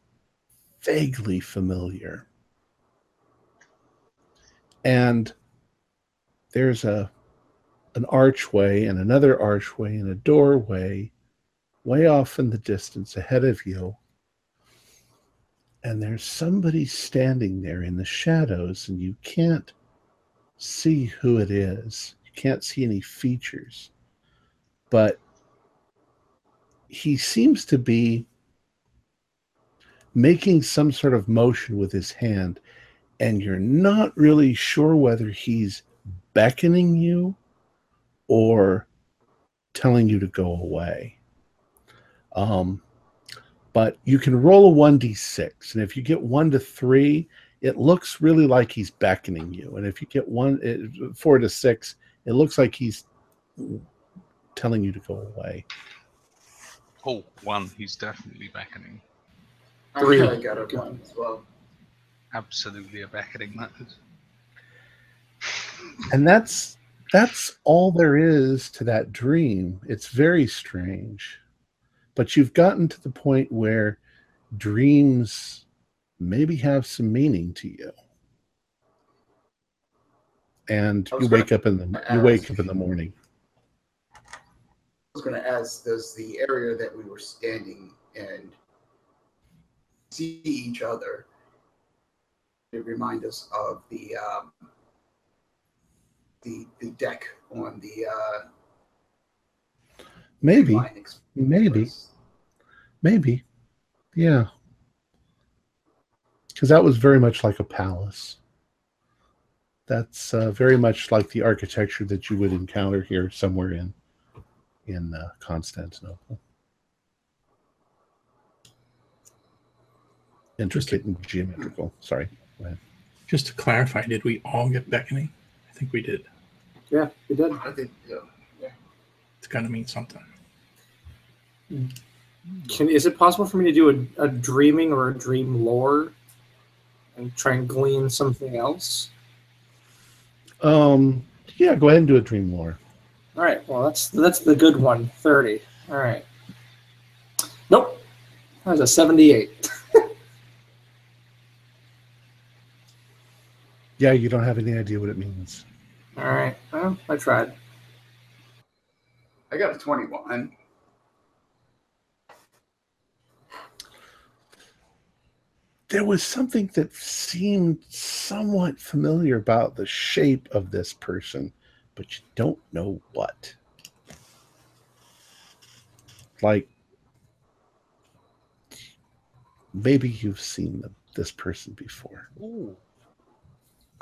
vaguely familiar. And there's a an archway and another archway and a doorway way off in the distance ahead of you. And there's somebody standing there in the shadows, and you can't see who it is. You can't see any features. But he seems to be making some sort of motion with his hand, and you're not really sure whether he's beckoning you or telling you to go away. Um, but you can roll a 1d6, and if you get one to three, it looks really like he's beckoning you. And if you get one uh, four to six, it looks like he's telling you to go away. Oh, one. He's definitely beckoning. Oh, Three. I got a one as well. Absolutely a beckoning. That is. And that's that's all there is to that dream. It's very strange. But you've gotten to the point where dreams maybe have some meaning to you. And you wake up in the you wake up in the morning. Was going to ask, does the area that we were standing and see each other? It remind us of the um, the the deck on the uh, Maybe, maybe, maybe. Yeah. Because that was very much like a palace. That's uh, very much like the architecture that you would encounter here somewhere in in uh, Constantinople. Interested in geometrical. Sorry. Just to clarify, did we all get beckoning? I think we did. Yeah, we did. I think so. It's got to mean something. Can is it possible for me to do a, a dreaming or a dream lore and try and glean something else? Um. Yeah. Go ahead and do a dream lore. All right. Well, that's that's the good one. Thirty. All right. Nope. That was a seventy-eight. (laughs) Yeah, you don't have any idea what it means. All right. Well, I tried. I got a 21. There was something that seemed somewhat familiar about the shape of this person, but you don't know what. Like maybe you've seen them, this person before. Ooh.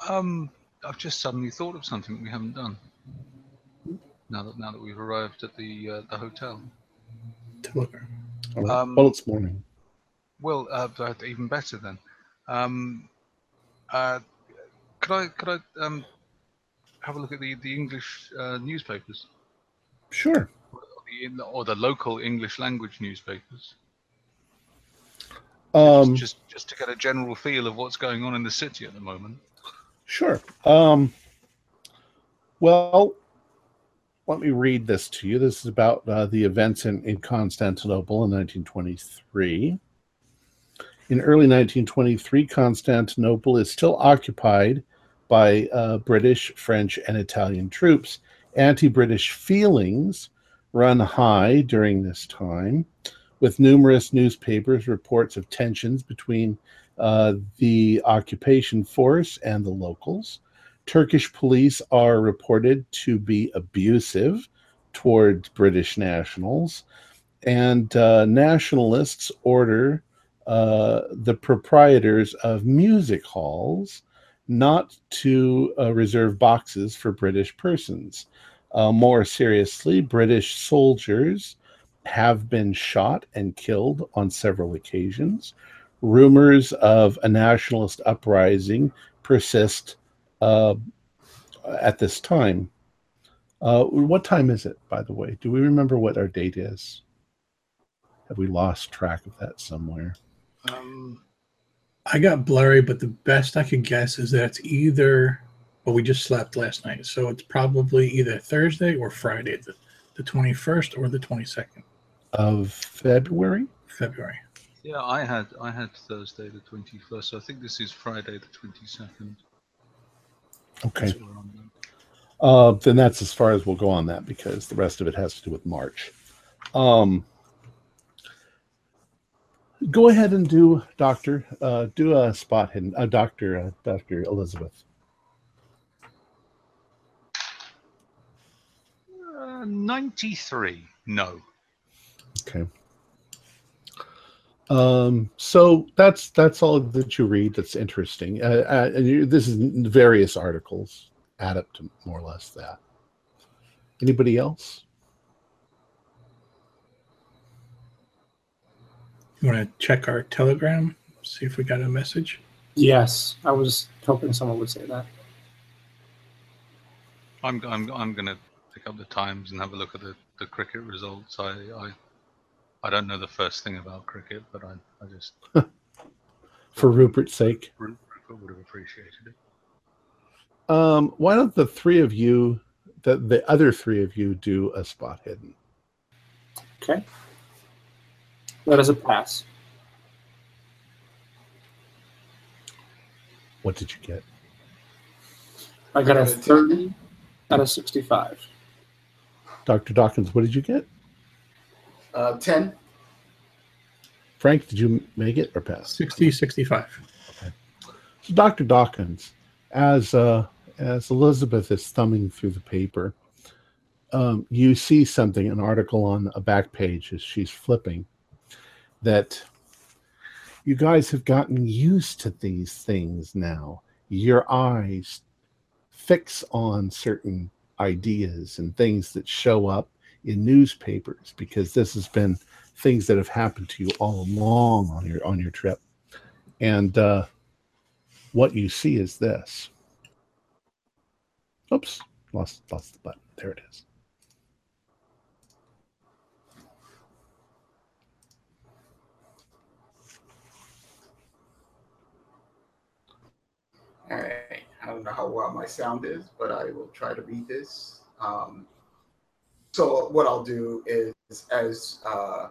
Um, I've just suddenly thought of something we haven't done. Now that now that we've arrived at the uh, the hotel. Telegram. Um, well, it's morning. Well, uh, even better then. Um, uh, could I could I um have a look at the the English uh, newspapers Sure. or the, or the local English language newspapers? Um, just just to get a general feel of what's going on in the city at the moment. Sure. Um, well, let me read this to you. This is about uh, the events in, in Constantinople in 1923. In early 1923, Constantinople is still occupied by uh, British, French, and Italian troops. Anti British feelings run high during this time, with numerous newspapers reports of tensions between uh, the occupation force and the locals. Turkish police are reported to be abusive toward British nationals, and uh, nationalists order uh, the proprietors of music halls not to uh, reserve boxes for British persons. Uh, more seriously, British soldiers have been shot and killed on several occasions rumors of a nationalist uprising persist uh, at this time. Uh, what time is it, by the way? Do we remember what our date is? Have we lost track of that somewhere? Um, I got blurry, but the best I could guess is that it's either. Well, we just slept last night, so it's probably either Thursday or Friday, the, the 21st or the 22nd Of February? February. yeah, I had I had Thursday the twenty first. So I think this is Friday the twenty second. Okay. Uh, then that's as far as we'll go on that because the rest of it has to do with March. Um, go ahead and do Doctor. Uh, do a spot hidden. Uh, Doctor. Uh, Doctor Elizabeth. Uh, Ninety three. No. Okay. Um, so that's that's all that you read. That's interesting. Uh, uh, and you, this is various articles add up to more or less that. Anybody else? You want to check our Telegram, see if we got a message? Yes, I was hoping someone would say that. I'm I'm I'm gonna pick up the Times and have a look at the, the cricket results. I, I I don't know the first thing about cricket, but I, I just (laughs) For Rupert's sake. Rupert would have appreciated it. Um, why don't the three of you, the the other three of you, do a spot hidden? Okay. That is a pass. What did you get? I got a I got a 30 out of 65. Dr. Dawkins, what did you get? Uh, 10. Frank, did you make it or pass? 60, 65. So Dr. Dawkins, as uh, as Elizabeth is thumbing through the paper, um, you see something, an article on a back page as she's flipping, that you guys have gotten used to these things now. Your eyes fix on certain ideas and things that show up in newspapers because this has been things that have happened to you all along on your on your trip. And uh, what you see is this. Oops, lost lost the button. There it is. All right. I don't know how well my sound is, but I will try to read this. Um, so what I'll do is, as uh,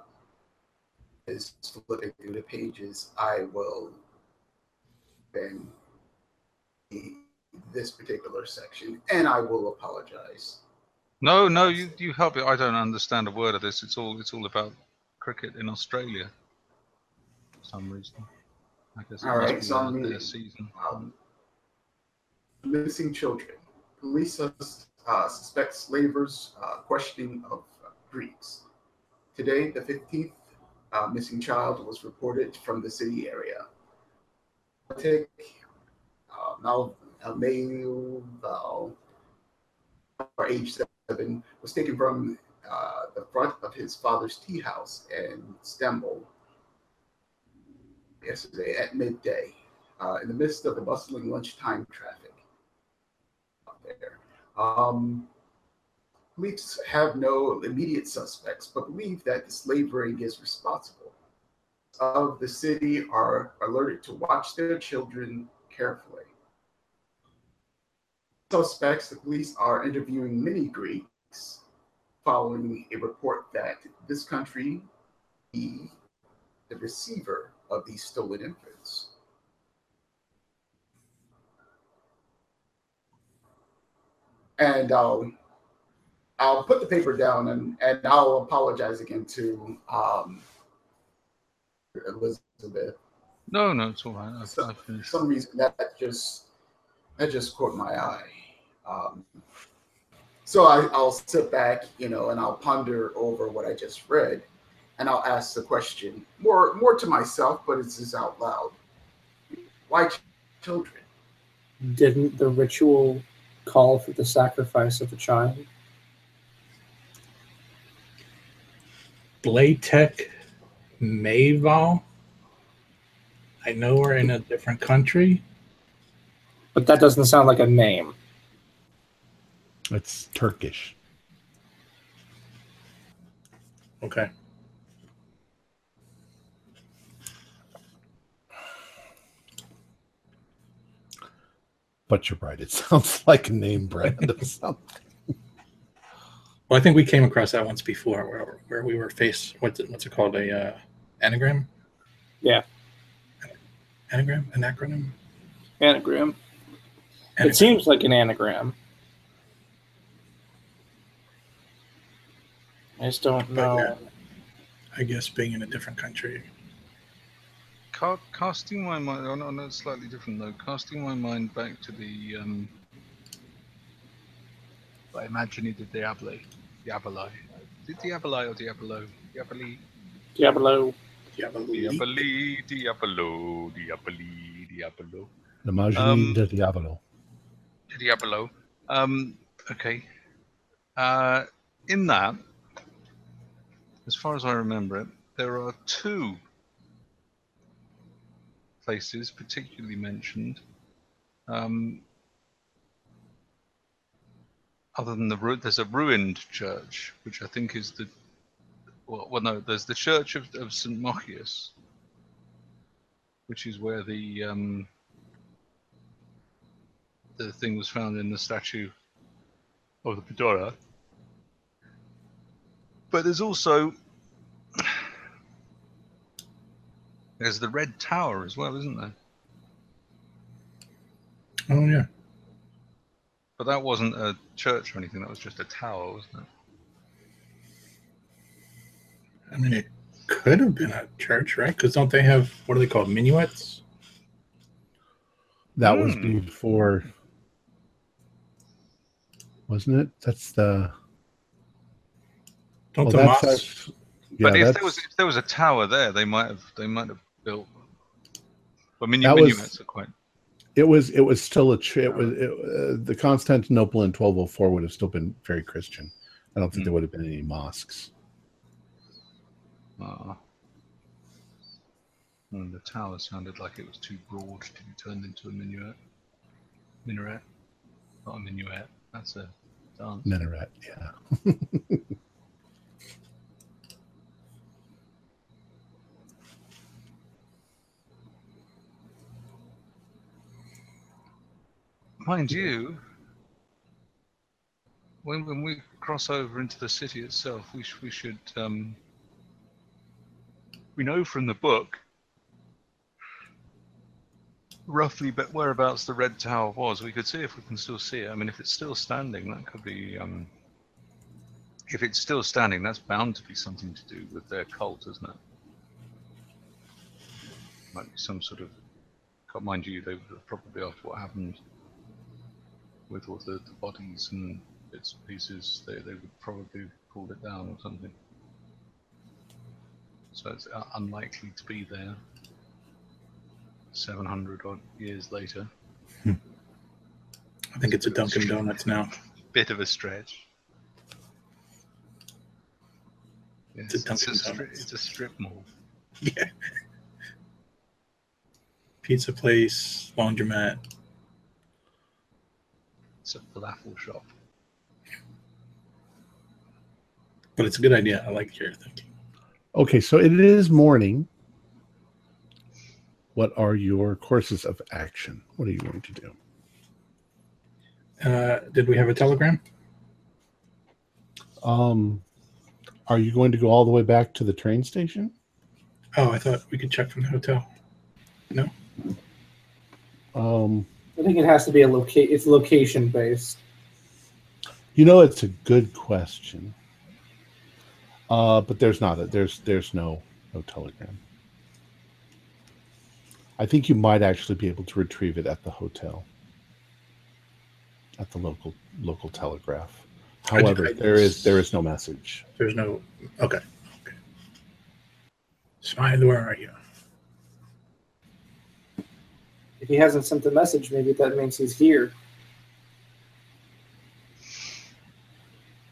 is flipping through the pages, I will then the this particular section, and I will apologize. No, no, you you help it. I don't understand a word of this. It's all it's all about cricket in Australia. For some reason. I guess All must so I'm reading. season. Um, missing children. Police uh, suspect slavers uh, questioning of uh, Greeks. Today, the 15th uh, missing child was reported from the city area. Tick, uh, Mal, male, or age seven, was taken from uh, the front of his father's tea house in Stamboul yesterday at midday uh, in the midst of the bustling lunchtime traffic there. Um, police have no immediate suspects, but believe that the slave ring is responsible. Of the city are alerted to watch their children carefully. Suspects, the police are interviewing many Greeks following a report that this country be the receiver of these stolen infants. And I'll I'll put the paper down and and I'll apologize again to um, Elizabeth. No, no, it's all right. I've, So- I've For some reason that just that just caught my eye. Um, so I, I'll sit back, you know, and I'll ponder over what I just read, and I'll ask the question more more to myself, but it's just out loud. Why ch- children? Didn't the ritual call for the sacrifice of a child? Blatek Mayval. I know we're in a different country. But that doesn't sound like a name. It's Turkish. Okay. But you're right. It (laughs) sounds like a name brand of (laughs) something. Well, I think we came across that once before, where, where we were faced. What's it, what's it called? A uh, anagram? Yeah. Anagram? An acronym? Anagram. Anagram. It seems like an anagram. I just don't But know. yeah. I guess being in a different country. Ca- casting my mind on, on a slightly different note, casting my mind back to the um, I imagine the Diablo, Diaboli, Di- Diaboli or Diabolo, Diaboli, Diablo. Diablo. Diaboli, Diabolo, Diaboli, Diabolo, L'Imagine Um, de Diavolo. Diabolo. Um, okay. Uh, in that, as far as I remember it, there are two places particularly mentioned. Um, other than the there's a ruined church, which I think is the well, well no, there's the church of, of St. Machias, which is where the um, the thing was found in the statue of the Pedora. But there's also there's the Red Tower as well, isn't there? Oh yeah. But that wasn't a church or anything. That was just a tower, wasn't it? I mean, it could have been a church, right? Because don't they have what are they called? Minuets? That was Hmm. before, wasn't it? That's the. Don't well, the that's mosques? act- yeah, but if that's, there was if there was a tower there, they might have they might have built. But minu- That was- quite. it was it was still a it was it, uh, the Constantinople in 1204 would have still been very Christian. I don't think Hmm. there would have been any mosques. Uh, and the tower sounded like it was too broad to be turned into a minuet. Minaret, not a minuet. That's a dance. Minaret, yeah. (laughs) Mind you, when when we cross over into the city itself, we sh- we should um, we know from the book roughly but whereabouts the red tower was. We could see if we can still see it. I mean, if it's still standing, that could be. Um, if it's still standing, that's bound to be something to do with their cult, isn't it? Might be some sort of. Mind you, they were probably after what happened with all the, the bodies and bits and pieces. They they would probably pulled it down or something. So it's uh, unlikely to be there. 700 odd years later. I think it's a Dunkin' Donuts now. Bit of a stretch. It's a Dunkin' it's, a stri- it's a strip mall. Yeah. (laughs) Pizza place, laundromat. It's a falafel shop. But it's a good idea. I like your thinking. Okay, so it is morning. What are your courses of action? What are you going to do? Uh, did we have a telegram? Um, are you going to go all the way back to the train station? Oh, I thought we could check from the hotel. No. Um, I think it has to be a locate. It's location based. you know, it's a good question. Uh, but there's not a, there's there's no no telegram. I think you might actually be able to retrieve it at the hotel, at the local local telegraph. However, I- there is there is no message. There's no. Okay. Okay. Smiley, where are you? If he hasn't sent the message, maybe that means he's here.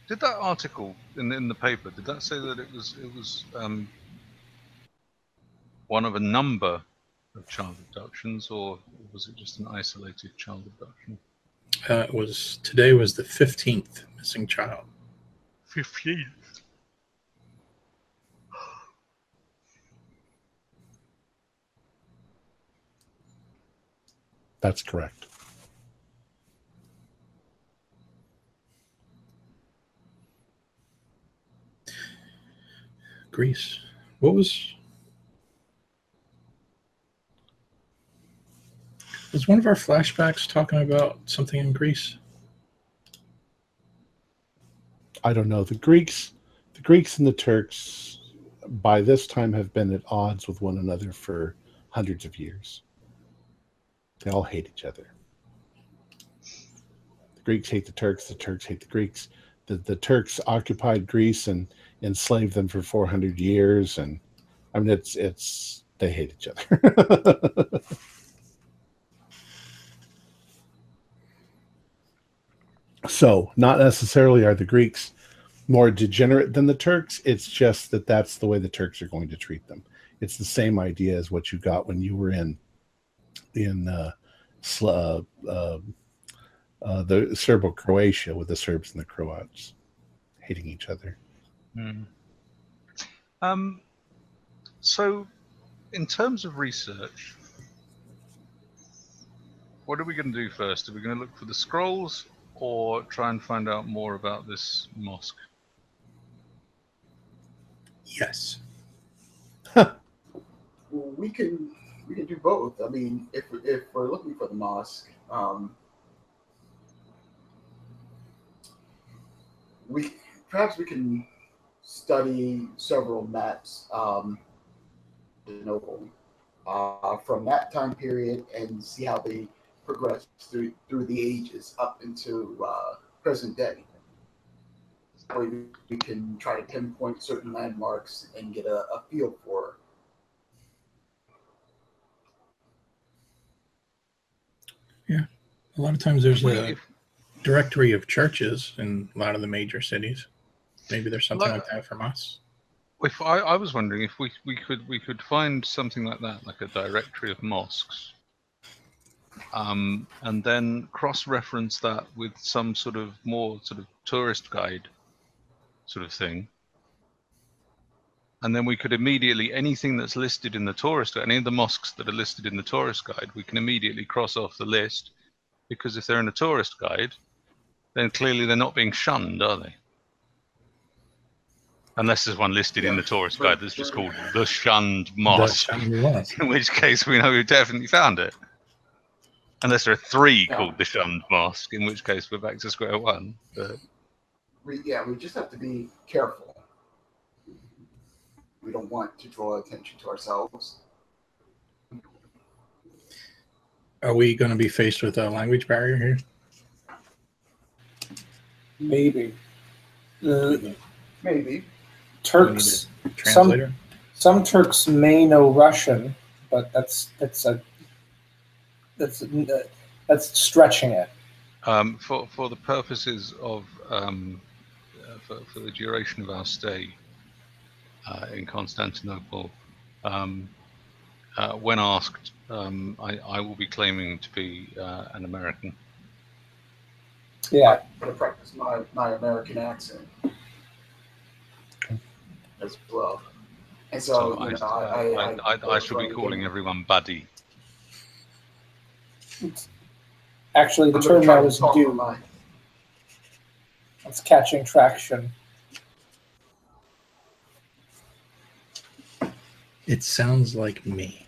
Did that article in the, in the paper? Did that say that it was it was um, one of a number of child abductions, or was it just an isolated child abduction? Uh, it was today was the fifteenth missing child. Fifteen. That's correct. Greece. What was? Was one of our flashbacks talking about something in Greece? I don't know. The Greeks, the Greeks and the Turks, by this time have been at odds with one another for hundreds of years. They all hate each other. The Greeks hate the Turks. The Turks hate the Greeks. The the Turks occupied Greece and enslaved them for four hundred years, and I mean it's it's they hate each other. (laughs) so not necessarily are the Greeks more degenerate than the Turks. It's just that that's the way the Turks are going to treat them. It's the same idea as what you got when you were in in uh, Sl- uh, uh, uh, the Serbo-Croatia with the Serbs and the Croats hating each other. Hmm. Um, so, in terms of research, what are we going to do first? Are we going to look for the scrolls or try and find out more about this mosque? Yes. Well, we can we can do both. I mean, if if we're looking for the mosque, um, we perhaps we can study several maps um, Constantinople, uh, from that time period and see how they progress through through the ages up into uh, present day. We we can try to pinpoint certain landmarks and get a, a feel for A lot of times there's a directory of churches in a lot of the major cities. Maybe there's something Like- like that from us. If I, I was wondering if we, we could we could find something like that, like a directory of mosques, um, and then cross-reference that with some sort of more sort of tourist guide, sort of thing, and then we could immediately anything that's listed in the tourist any of the mosques that are listed in the tourist guide, we can immediately cross off the list, because if they're in a tourist guide, then clearly they're not being shunned, are they? Unless there's one listed in the tourist guide that's just called the Shunned Mosque, That's- (laughs) in which case we know we've definitely found it. Unless there are three Yeah. called the Shunned Mosque, in which case we're back to square one. But We, yeah, we just have to be careful. We don't want to draw attention to ourselves. Are we going to be faced with a language barrier here? Maybe. The Maybe. Turks, Translator? some Turks may know Russian, but that's that's a that's uh, that's stretching it. um, for for the purposes of um, uh, for, for the duration of our stay uh, in Constantinople, um, uh, when asked, um, I, I will be claiming to be uh, an American. Yeah, I'm gonna practice my, my American accent as well. And so, So I, you know, I, I, I, I, I shall be calling everyone Buddy. actually, the I'm term I was talk due. my- It's catching traction. It sounds like me.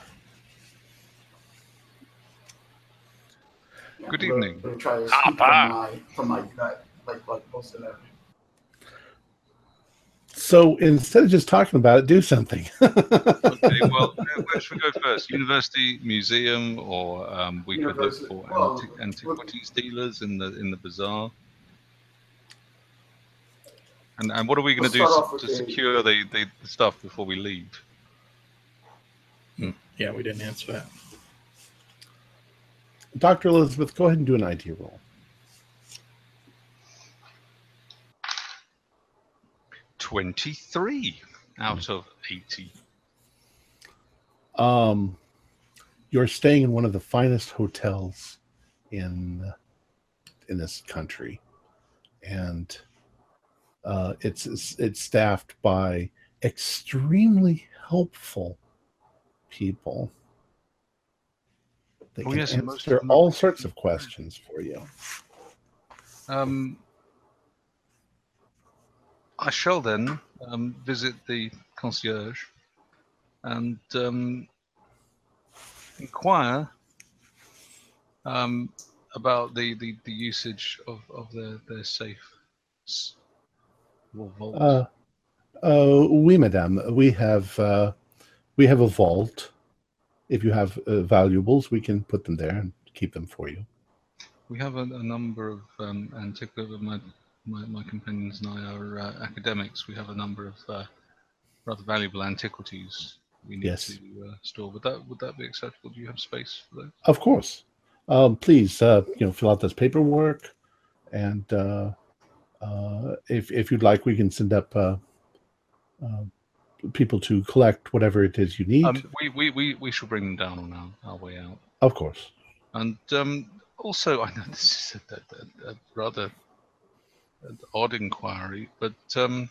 Good I'm gonna- evening. I'm gonna try to Ah, from my, from my gut, like, like most of them. So instead of just talking about it, do something. (laughs) Okay, well, where should we go first? University, museum, or um, we could look for Well, anti- antiquities dealers in the in the bazaar. And and what are we going Let's to do start s- off with to secure the, the, the stuff before we leave? Yeah, we didn't answer that. Dr. Elizabeth, go ahead and do an IT roll. Twenty three out of eighty. Um, you're staying in one of the finest hotels in in this country, and uh, it's it's it's staffed by extremely helpful people. They Oh, can yes, and most of answer are all sorts of questions for you. Um, I shall then um, visit the concierge and um, inquire um, about the, the, the usage of, of their, their safe or vault. Uh, uh, oui, madame. We have uh, we have a vault. If you have uh, valuables, we can put them there and keep them for you. we have a, a number of um, antiquity. My, my, my companions and I are uh, academics. We have a number of uh, rather valuable antiquities we need Yes. to uh, store. Would that would that be acceptable? Do you have space for those? Of course. Um, please, uh, you know, fill out this paperwork, and uh, uh, if if you'd like, we can send up uh, uh, people to collect whatever it is you need. Um, we, we, we, we shall bring them down on our, our way out. of course. And um, also, I know (laughs) this is a, a, a, a rather odd inquiry, but um,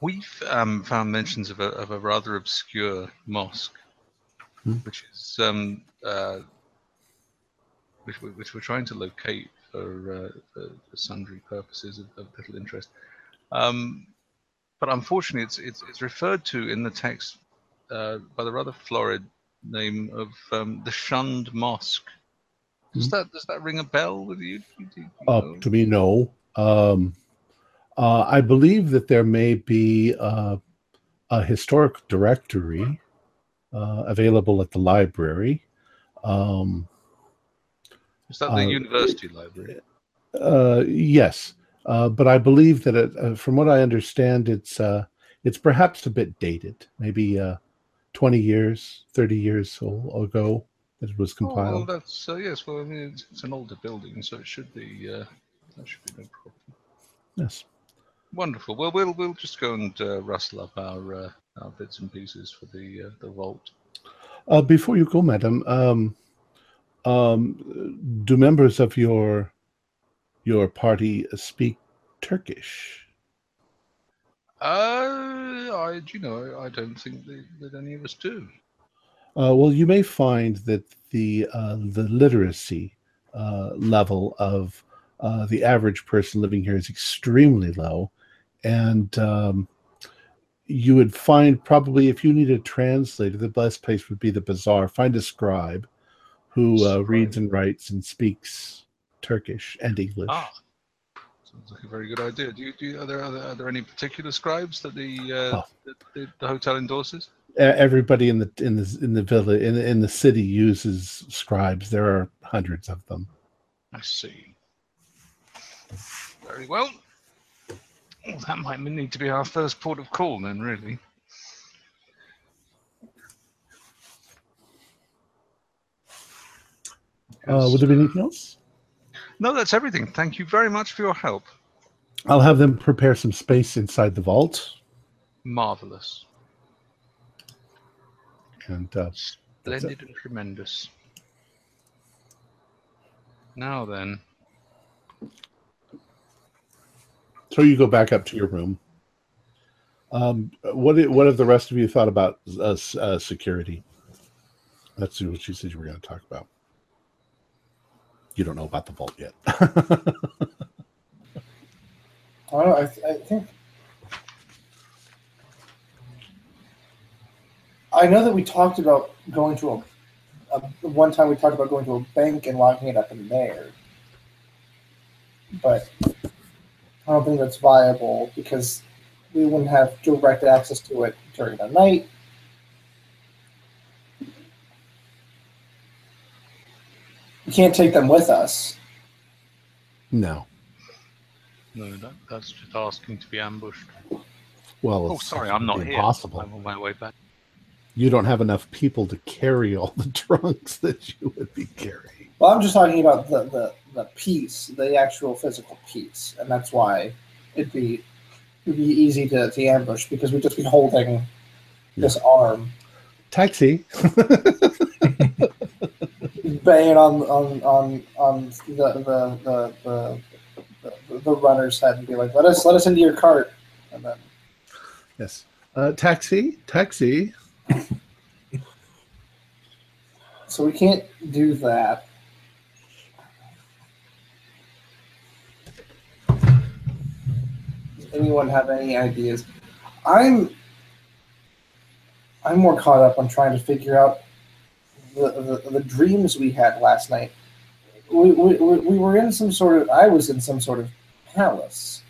we've um, found mentions of a, of a rather obscure mosque, Hmm. which is um, uh, which, we- which we're trying to locate for, uh, for, for sundry purposes of, of little interest. Um, but unfortunately, it's, it's it's referred to in the text uh, by the rather florid name of um, the Shunned Mosque. Does that does that ring a bell with you? You- you Uh, to me, no. Um, uh, I believe that there may be uh, a historic directory uh, available at the library. Um, Is that the uh, university library? Uh, yes, uh, but I believe that it, uh, from what I understand, it's uh, it's perhaps a bit dated, maybe uh, twenty years, thirty years ago that it was compiled. Oh, well, that's uh, yes. Well, I mean, it's, it's an older building, so it should be uh, that should be no problem. yes. Wonderful. Well, we'll we'll just go and uh, rustle up our uh, our bits and pieces for the uh, the vault. Uh, before you go, madam, um, um, do members of your your party speak Turkish? Uh, I you know I don't think that, that any of us do. Uh, well, you may find that the uh, the literacy uh, level of uh, the average person living here is extremely low, and um, you would find probably if you need a translator, the best place would be the bazaar. Find a scribe, who uh, reads and writes and speaks Turkish and English. Ah, sounds like a very good idea. Do you, do you, are there are there, are there any particular scribes that the, uh, Oh. the, the the hotel endorses? Everybody in the in the in the village in the, in the city uses scribes. There are hundreds of them. I see. Very well. Well, that might need to be our first port of call then, really. Uh, would there be anything else? No, that's everything. Thank you very much for your help. I'll have them prepare some space inside the vault, Marvelous. and uh, Splendid and tremendous. Now then, so you go back up to your room. Um, what what have the rest of you thought about uh, uh, security? That's what you said you were going to talk about. You don't know about the vault yet. (laughs) I. I, th- I think. I know that we talked about going to a, a. One time we talked about going to a bank and locking it up in there. But I don't think that's viable because we wouldn't have direct access to it during the night. We can't take them with us. no. no, that, that's just asking to be ambushed. Well, Oh, it's sorry, I'm not here. impossible. I'm on my way back. You don't have enough people to carry all the (laughs) trunks that you would be carrying. Well, I'm just talking about the, the, the piece, the actual physical piece, and that's why it'd be it'd be easy to, to ambush because we'd just be holding this arm, Taxi. (laughs) (laughs) banging on on on on the the the, the, the, the runner's head and be like, "Let us let us into your cart," and then yes. Uh, taxi. Taxi. (laughs) so we can't do that. Does anyone have any ideas? I'm I'm more caught up on trying to figure out the, the, the dreams we had last night. We, we, we we were in some sort of I was in some sort of palace.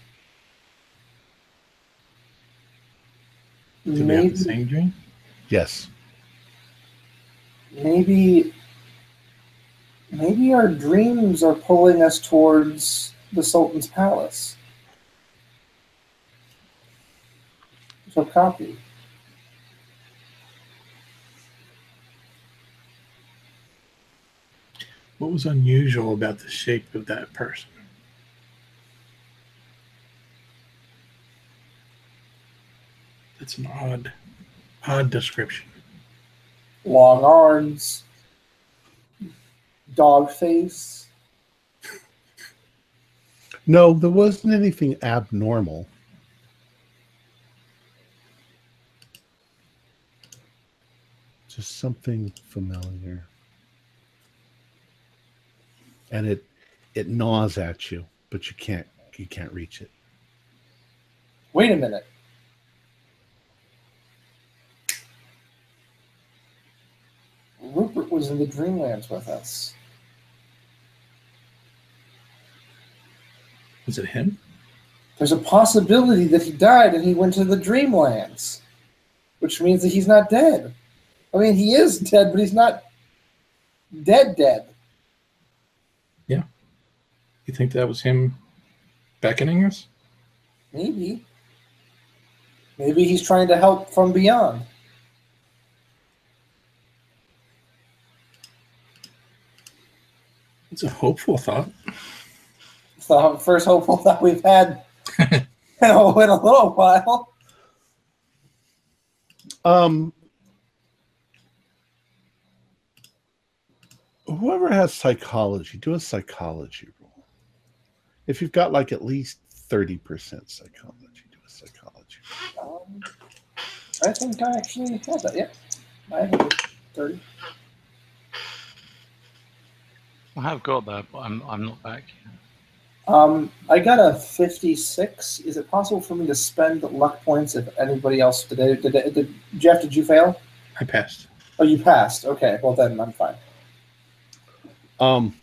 Did we have the same dream? Yes. maybe maybe our dreams are pulling us towards the sultan's palace so copy What was unusual about the shape of that person? That's an odd, odd description. long arms dog face (laughs) No, there wasn't anything abnormal. Just something familiar. And it it gnaws at you, but you can't you can't reach it. wait a minute rupert was in the dreamlands with us Was it him? there's a possibility that he died and he went to the dreamlands which means that he's not dead i mean he is dead but he's not dead dead You think that was him beckoning us? maybe maybe he's trying to help from beyond It's a hopeful thought. it's the first hopeful that we've had (laughs) in a, in a little while Um whoever has psychology, do a psychology roll. If you've got like at least 30% psychology, do a psychology. um, i think i actually have that yeah i have 30 I have got that, but I'm I'm not back yet. Um, I got a 56. Is it possible for me to spend luck points if anybody else did? It, did, it, did Jeff? Did you fail? I passed. Oh, you passed. Okay, well then I'm fine. Um,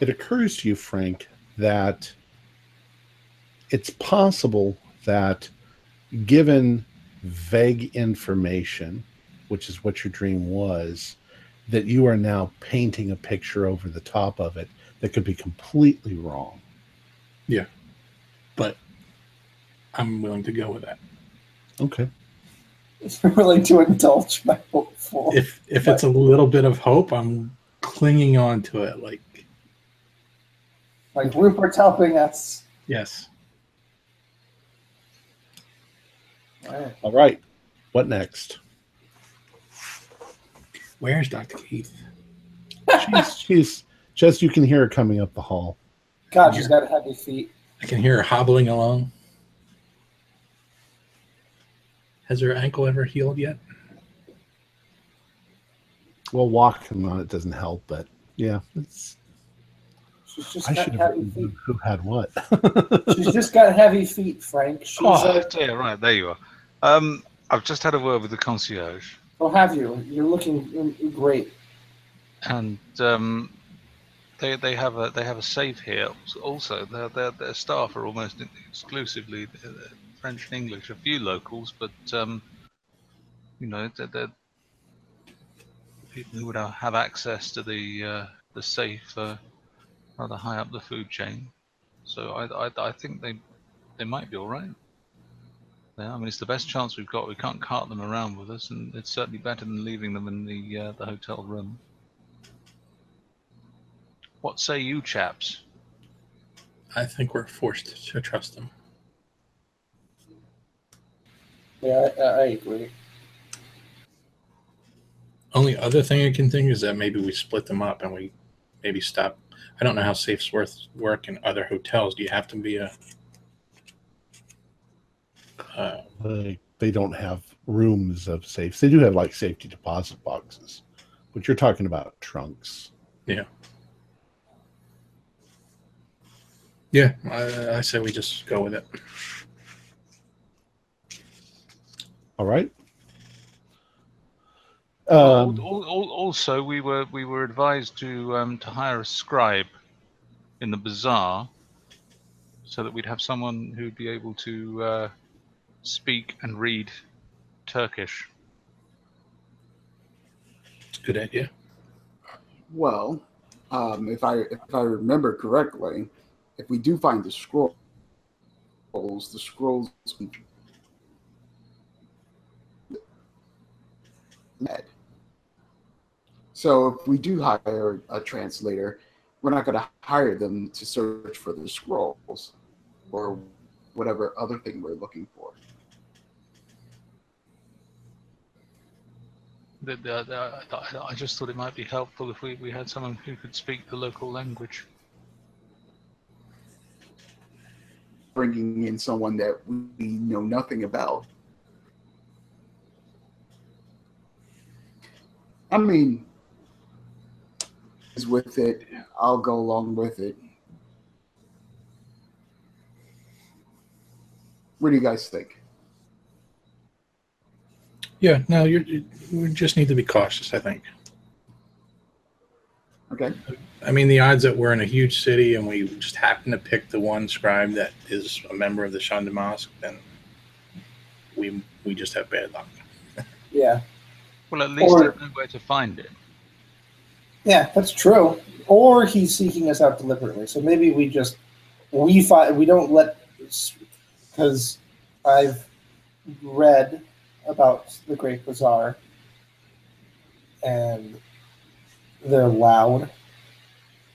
it occurs to you, Frank, that it's possible that given vague information, which is what your dream was, that you are now painting a picture over the top of it that could be completely wrong. Yeah. But I'm willing to go with that. Okay. You're willing to indulge my hopeful. If if it's a little bit of hope, I'm clinging on to it. Like Like Rupert's helping us. yes, Alright. All right. What next? where's Doctor Keith? She's, she's just, you can hear her coming up the hall. God, she's got heavy feet. I can hear her hobbling along. Has her ankle ever healed yet? Well, walking on it doesn't help, but yeah, it's, She's just I got should have heavy feet. who had what. She's just got heavy feet, Frank. (laughs) She's Oh, uh, dear, right, there you are. Um, I've just had a word with the concierge, oh, have you? You're looking great. and um, they they have a they have a safe here. Also, their their, their staff are almost exclusively uh, French and English. A few locals, but um, you know they're, they're people who would have- have access to the uh, the safe uh, rather high up the food chain. So I, I I think they they might be all right. Yeah, I mean it's the best chance we've got. We can't cart them around with us, and it's certainly better than leaving them in the uh, the hotel room. What say you, chaps? I think we're forced to trust them. Yeah, I, I agree. Only other thing I can think is that maybe we split them up and we maybe stop. I don't know how safes work in other hotels. Do you have to be a? Uh, they, they don't have rooms of safes. They do have like safety deposit boxes, but you're talking about trunks. yeah, I, I say we just go with it. All right. Al- Um, al- al- also, we were we were advised to um, to hire a scribe in the bazaar, so that we'd have someone who'd be able to uh, speak and read Turkish. It's a good idea. Well, um, if I if I remember correctly, if we do find the scrolls, the scrolls Med. So if we do hire a translator, we're not going to hire them to search for the scrolls or whatever other thing we're looking for. The, the, the, I- I just thought it might be helpful if we, we had someone who could speak the local language. Bringing in someone that we know nothing about. I mean, is with it. I'll go along with it. What do you guys think? Yeah, no, you're, you we just need to be cautious. I think. Okay. I mean, the odds that we're in a huge city and we just happen to pick the one scribe that is a member of the Shunned Mosque, then we we just have bad luck. (laughs) Yeah. Well, at least Or- they know where to find it. Yeah, that's true. Or he's seeking us out deliberately. So maybe we just we find we don't let because I've read about the Great Bazaar and they're loud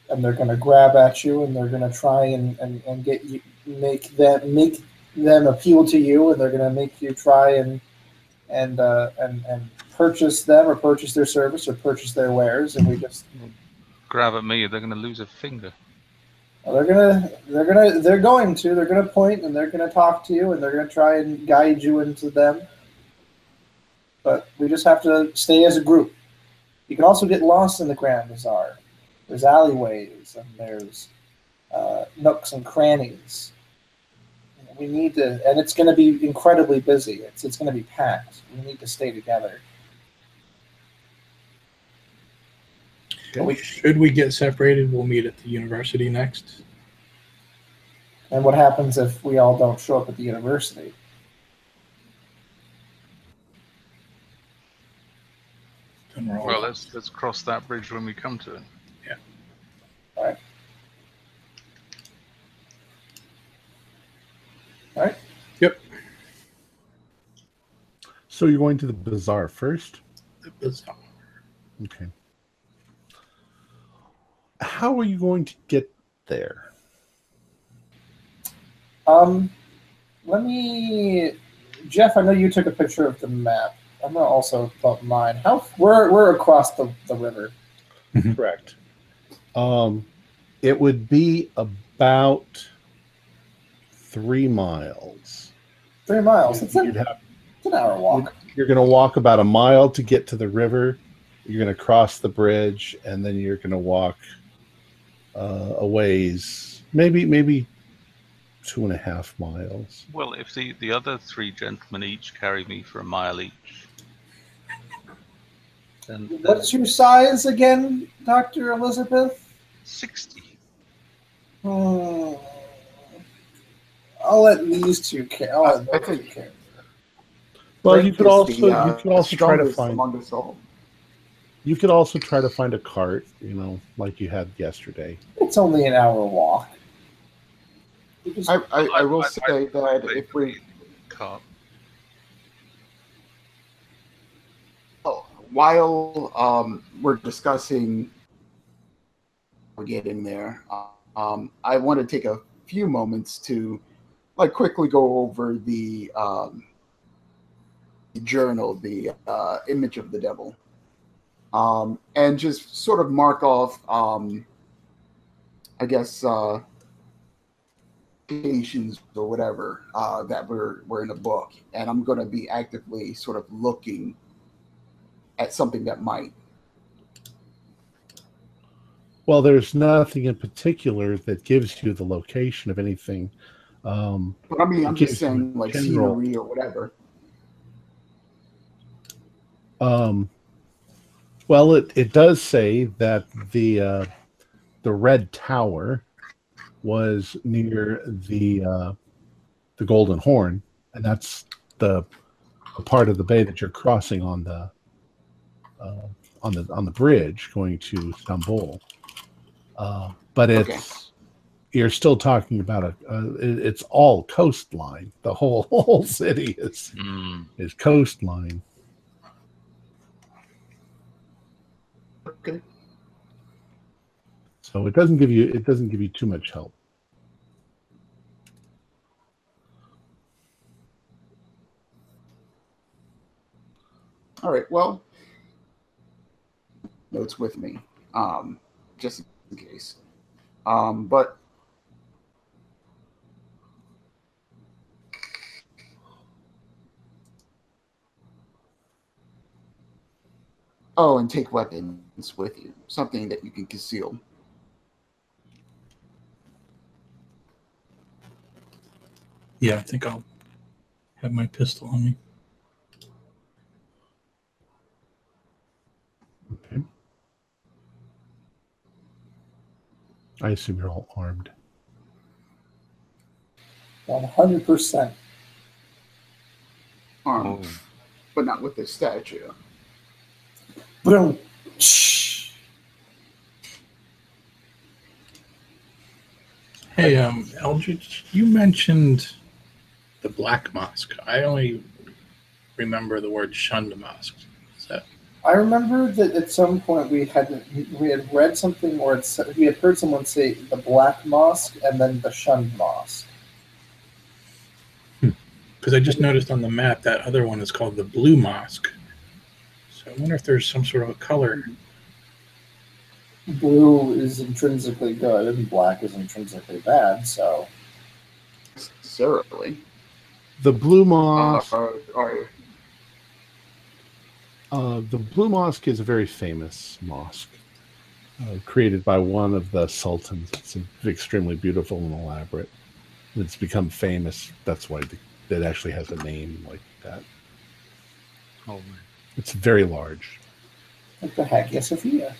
and they're going to grab at you and they're going to try and, and, and get you make them make them appeal to you and they're going to make you try and and uh, and and purchase them or purchase their service or purchase their wares and we just Grab at me, they're going to lose a finger. Well, they're gonna, they're gonna, they're going to, they're gonna point and they're gonna talk to you and they're gonna try and guide you into them. But we just have to stay as a group. You can also get lost in the Grand Bazaar. There's alleyways and there's uh, nooks and crannies. We need to, and it's going to be incredibly busy. It's it's going to be packed. We need to stay together. But we- Should we get separated, we'll meet at the university next. and what happens if we all don't show up at the university? Then we're all Well, let's let's cross that bridge when we come to it. So you're going to the bazaar first? bizarre. Okay. How are you going to get there? Um, let me, Jeff. I know you took a picture of the map. I'm gonna also put mine. How we're we're across the, the river. Correct. Um, it would be about three miles. Three miles. It's, You'd an, have- it's an hour walk. you're going to walk about a mile to get to the river. You're going to cross the bridge, and then you're going to walk uh, a ways, maybe maybe two and a half miles. Well, if the the other three gentlemen each carry me for a mile each, then, then What's your size again, Doctor Elizabeth? sixty. Hmm. I'll let these two care. I'll let I those two think- care. Well, Frank you could is also the, uh, you could also try to strongest find among us all. you could also try to find a cart, you know, like you had yesterday. It's only an hour walk. You just- I, I, I will I- I- say that if we Cart. Oh, while um, we're discussing getting there, um, I want to take a few moments to like quickly go over the um, journal, the uh, image of the devil, um, and just sort of mark off, um, I guess, uh, locations or whatever uh, that were, were in the book. And I'm going to be actively sort of looking at something that might. Well, there's nothing in particular that gives you the location of anything. Um, But I mean, I'm just saying like general. scenery or whatever. um, well, it, it does say that the uh, the red tower was near the uh, the Golden Horn, and that's the, the part of the bay that you're crossing on the uh, on the on the bridge going to Istanbul. Uh, but it's Okay. You're still talking about a, uh, it, it's all coastline. The whole (laughs) whole city is Mm. is coastline. Okay. So it doesn't give you it doesn't give you too much help. All right. Well, notes with me, um, just in case. Um, but oh, and take weapons with you, something that you can conceal. Yeah, I think I'll have my pistol on me. Okay. I assume you're all armed. One hundred percent. Armed, Oh. but not with this statue. Boom. Hey, um, Eldridge, you mentioned the Black Mosque. I only remember the word shunned mosque. Is that I remember that at some point we had we had read something or it's, we had heard someone say the Black Mosque and then the Shunned Mosque. because I just noticed on the map that other one is called the Blue Mosque. So I wonder if there's some sort of a color. Blue is intrinsically good and black is intrinsically bad. So Necessarily. The Blue Uh, Mosque. or, or Uh, the Blue Mosque is a very famous mosque, uh, created by one of the sultans. It's extremely beautiful and elaborate. It's become famous. That's why the, it actually has a name like that. Oh, It's very large. what the heck, yes, Sophia.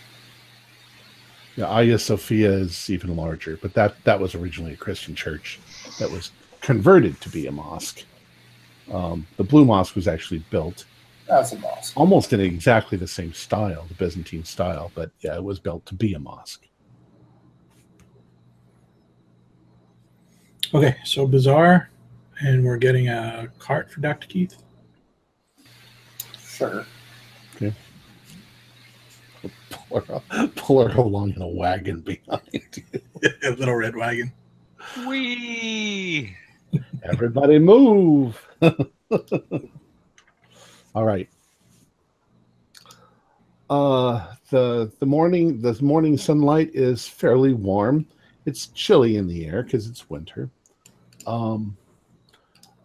Yeah, Hagia Sophia is even larger, but that that was originally a Christian church that was converted to be a mosque. Um, the Blue Mosque was actually built That's a mosque. almost in exactly the same style, the Byzantine style, but yeah, it was built to be a mosque. Okay, so bazaar, and we're getting a cart for Dr. Keith. Sure. Pull her, pull her along in a wagon behind you. (laughs) a little red wagon. Wee. Everybody move. (laughs) All right. Uh the the morning the morning sunlight is fairly warm. It's chilly in the air because it's winter. Um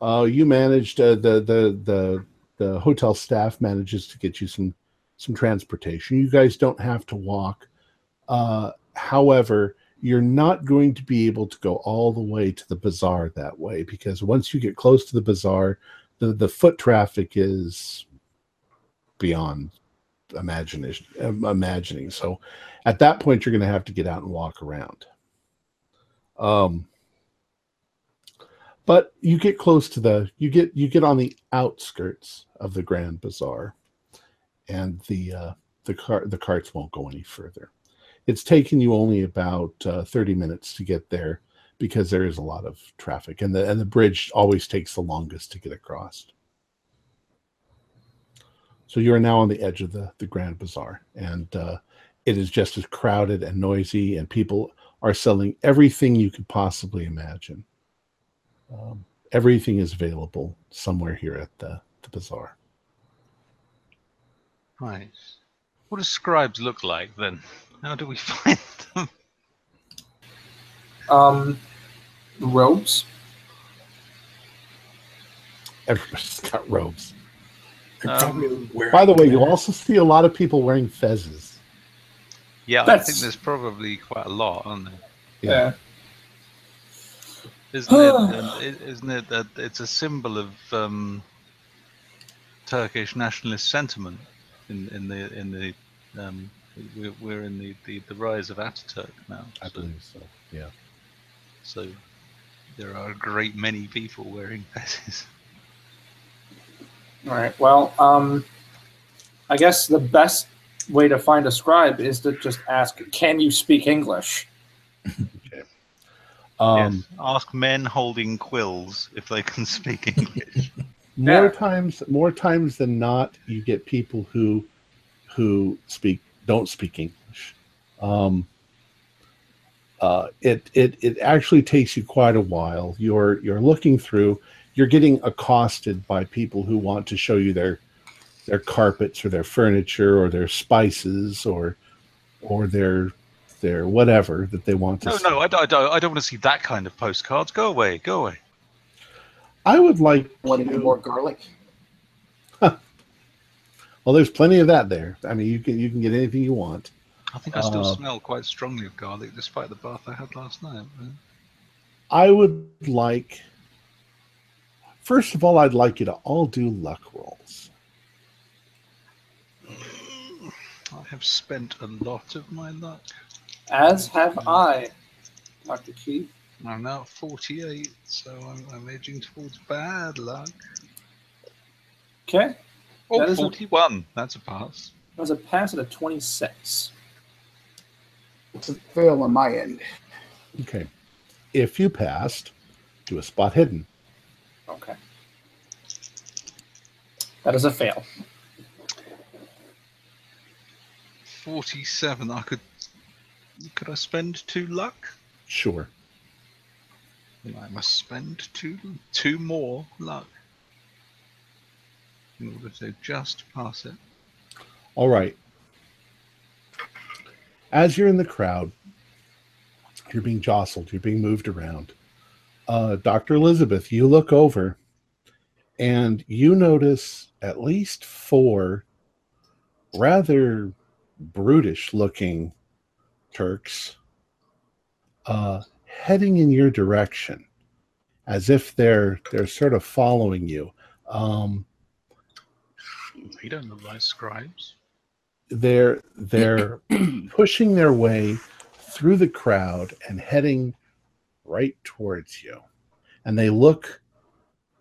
uh you managed uh, the the the the hotel staff manages to get you some some transportation. You guys don't have to walk. Uh however, you're not going to be able to go all the way to the bazaar that way because once you get close to the bazaar, the, the foot traffic is beyond imagination um, imagining. So at that point, you're going to have to get out and walk around. Um, but you get close to the you get you get on the outskirts of the Grand Bazaar, and the uh, the car the carts won't go any further. It's taken you only about uh, 30 minutes to get there because there is a lot of traffic and the and the bridge always takes the longest to get across. So you are now on the edge of the the grand bazaar and uh, it is just as crowded and noisy and people are selling everything you could possibly imagine um, everything is available somewhere here at the, the bazaar Right. What do scribes look like then? How do we (laughs) find them? Um, robes. everybody's (laughs) got robes Um, by the way you that. also see a lot of people wearing fezzes Yeah, I think there's probably quite a lot, aren't there? Yeah. Isn't it? (sighs) it- Isn't it that it's a symbol of um, Turkish nationalist sentiment in in the in the um, we're, we're in the, the, the rise of Ataturk now. i so, believe so yeah so there are a great many people wearing (laughs) fezzes. All right. Well, um, I guess the best way to find a scribe is to just ask, "Can you speak English?" (laughs) um yes. Ask men holding quills if they can speak (laughs) English. more Yeah. times more times than not you get people who who speak don't speak english um uh it it it actually takes you quite a while you're you're looking through you're getting accosted by people who want to show you their their carpets or their furniture or their spices or or their their whatever that they want to no, see. no, I don't, I don't. I don't want to see that kind of postcards. Go away. Go away. i would like Want to do more garlic? (laughs) well there's plenty of that there i mean you can you can get anything you want I think I still Uh, smell quite strongly of garlic, despite the bath I had last night. I would like, first of all, I'd like you to all do luck rolls. I have spent a lot of my luck. As have I, Doctor Keith. I'm now 48, so I'm, I'm edging towards bad luck. Okay. Oh, That is a- 41. That's a pass. That was a pass at a twenty-six. It's a fail on my end. Okay. If you passed, do a spot hidden. Okay. That is a fail. 47. I could. Could I spend two luck? Sure. I must spend two two more luck in order to just pass it. All right. As you're in the crowd, you're being jostled, you're being moved around. Uh, Dr. Elizabeth, you look over and you notice at least four rather brutish looking Turks uh, heading in your direction as if they're they're sort of following you. Um, They don't look like scribes. they're they're (clears throat) pushing their way through the crowd and heading right towards you. And they look,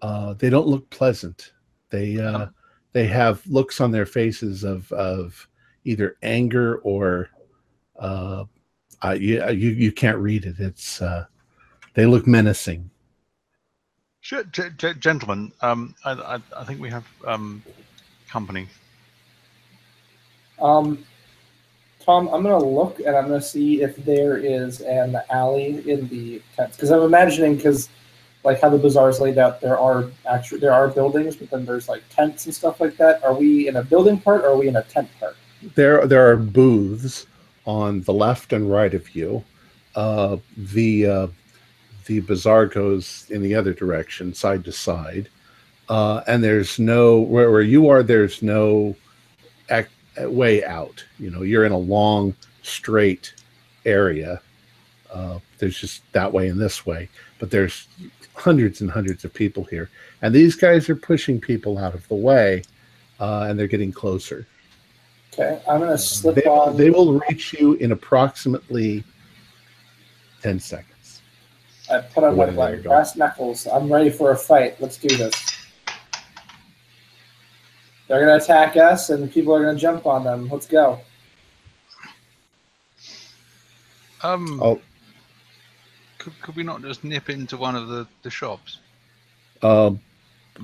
uh, they don't look pleasant. They, uh, they have looks on their faces of, of either anger or, uh, uh, you, you, you can't read it. It's, uh, they look menacing. Sure, g- g- gentlemen, um, I, I, I think we have um, company. Um, Tom, I'm gonna look and I'm gonna see if there is an alley in the tents because I'm imagining because like how the bazaar is laid out, there are actually there are buildings, but then there's like tents and stuff like that. Are we in a building part or are we in a tent part? there there are booths on the left and right of you. Uh, the uh, the bazaar goes in the other direction, side to side, uh, and there's no where, where you are. There's no way out. You know, you're in a long straight area. Uh, there's just that way and this way, but there's hundreds and hundreds of people here, and these guys are pushing people out of the way, uh, and they're getting closer. Okay, I'm gonna slip They, on. they will reach you in approximately 10 seconds. I put on my Where black you're brass knuckles. I'm ready for a fight. Let's do this. They're gonna attack us, and people are gonna jump on them. Let's go. Um, Oh. could, could we not just nip into one of the, the shops? Um,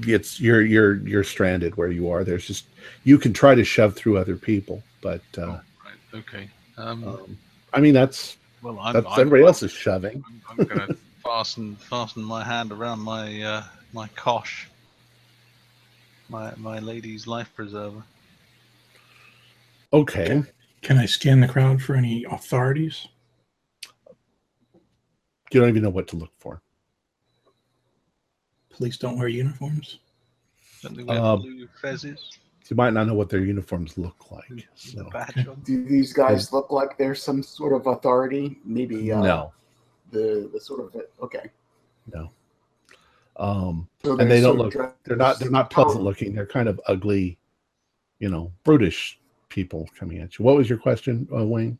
it's you're you're you're stranded where you are. There's just you can try to shove through other people, but uh, Oh, right, okay. Um, um, I mean that's well, I'm, that's I'm, everybody else is shoving. I'm, I'm going (laughs) to fasten fasten my hand around my uh, my cosh, my my lady's life preserver. Okay, Can I scan the crowd for any authorities? you don't even know what to look for. Police don't wear uniforms. Don't they wear Uh, blue fezzes? You might not know what their uniforms look like. So? Do these guys look like they're some sort of authority? Maybe uh, no, the the sort of okay. no. Um, So and they don't look. dressed- They're not. They're not pleasant looking. They're kind of ugly, you know, brutish people coming at you. What was your question, uh, Wayne?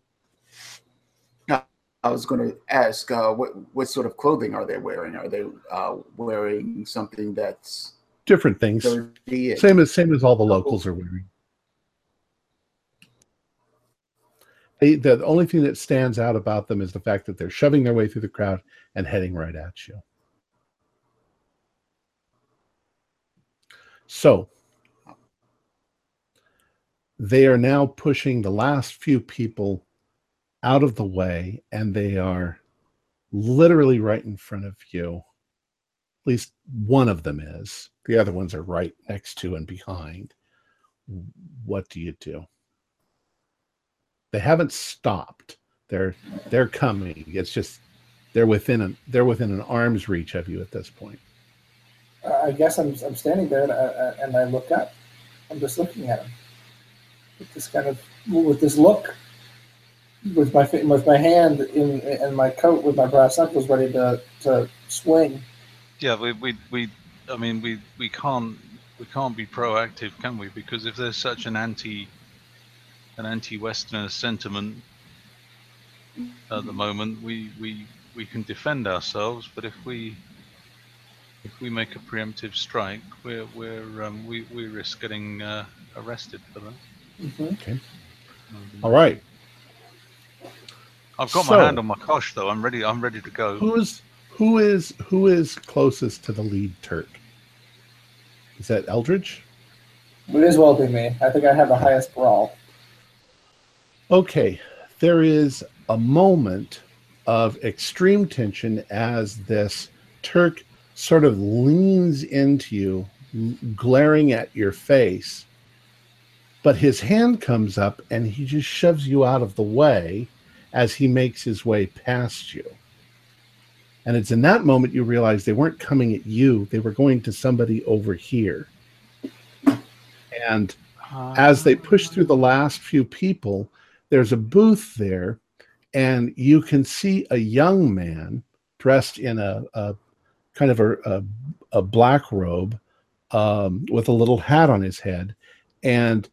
I was going to ask, uh, what what sort of clothing are they wearing? Are they uh, wearing something that's Different things. Same as same as all the locals are wearing. They, the only thing that stands out about them is the fact that they're shoving their way through the crowd and heading right at you. So they are now pushing the last few people out of the way, and they are literally right in front of you. At least one of them is. The other ones are right next to and behind. What do you do? They haven't stopped. They're they're coming. It's just they're within a they're within an arm's reach of you at this point. I guess I'm, I'm standing there and I, and I look up. I'm just looking at him with this kind of with this look, with my with my hand in in my coat with my brass knuckles ready to to swing. Yeah, we, we, we I mean we, we can't we can't be proactive, can we? Because if there's such an anti an anti-Westerner sentiment at the moment, we, we we can defend ourselves. But if we if we make a preemptive strike, we're we're um, we we risk getting uh, arrested for that. hmm Um, All right. I've got So- my hand on my cosh though. I'm ready. I'm ready to go. Who's who is who is closest to the lead Turk? Is that Eldridge? It is well be me. I think I have the highest brawl. Okay, there is a moment of extreme tension as this Turk sort of leans into you, glaring at your face. But his hand comes up and he just shoves you out of the way as he makes his way past you. And it's in that moment you realize they weren't coming at you, they were going to somebody over here. And as they push through the last few people, there's a booth there, and you can see a young man dressed in a, a kind of a, a, a black robe um, with a little hat on his head. And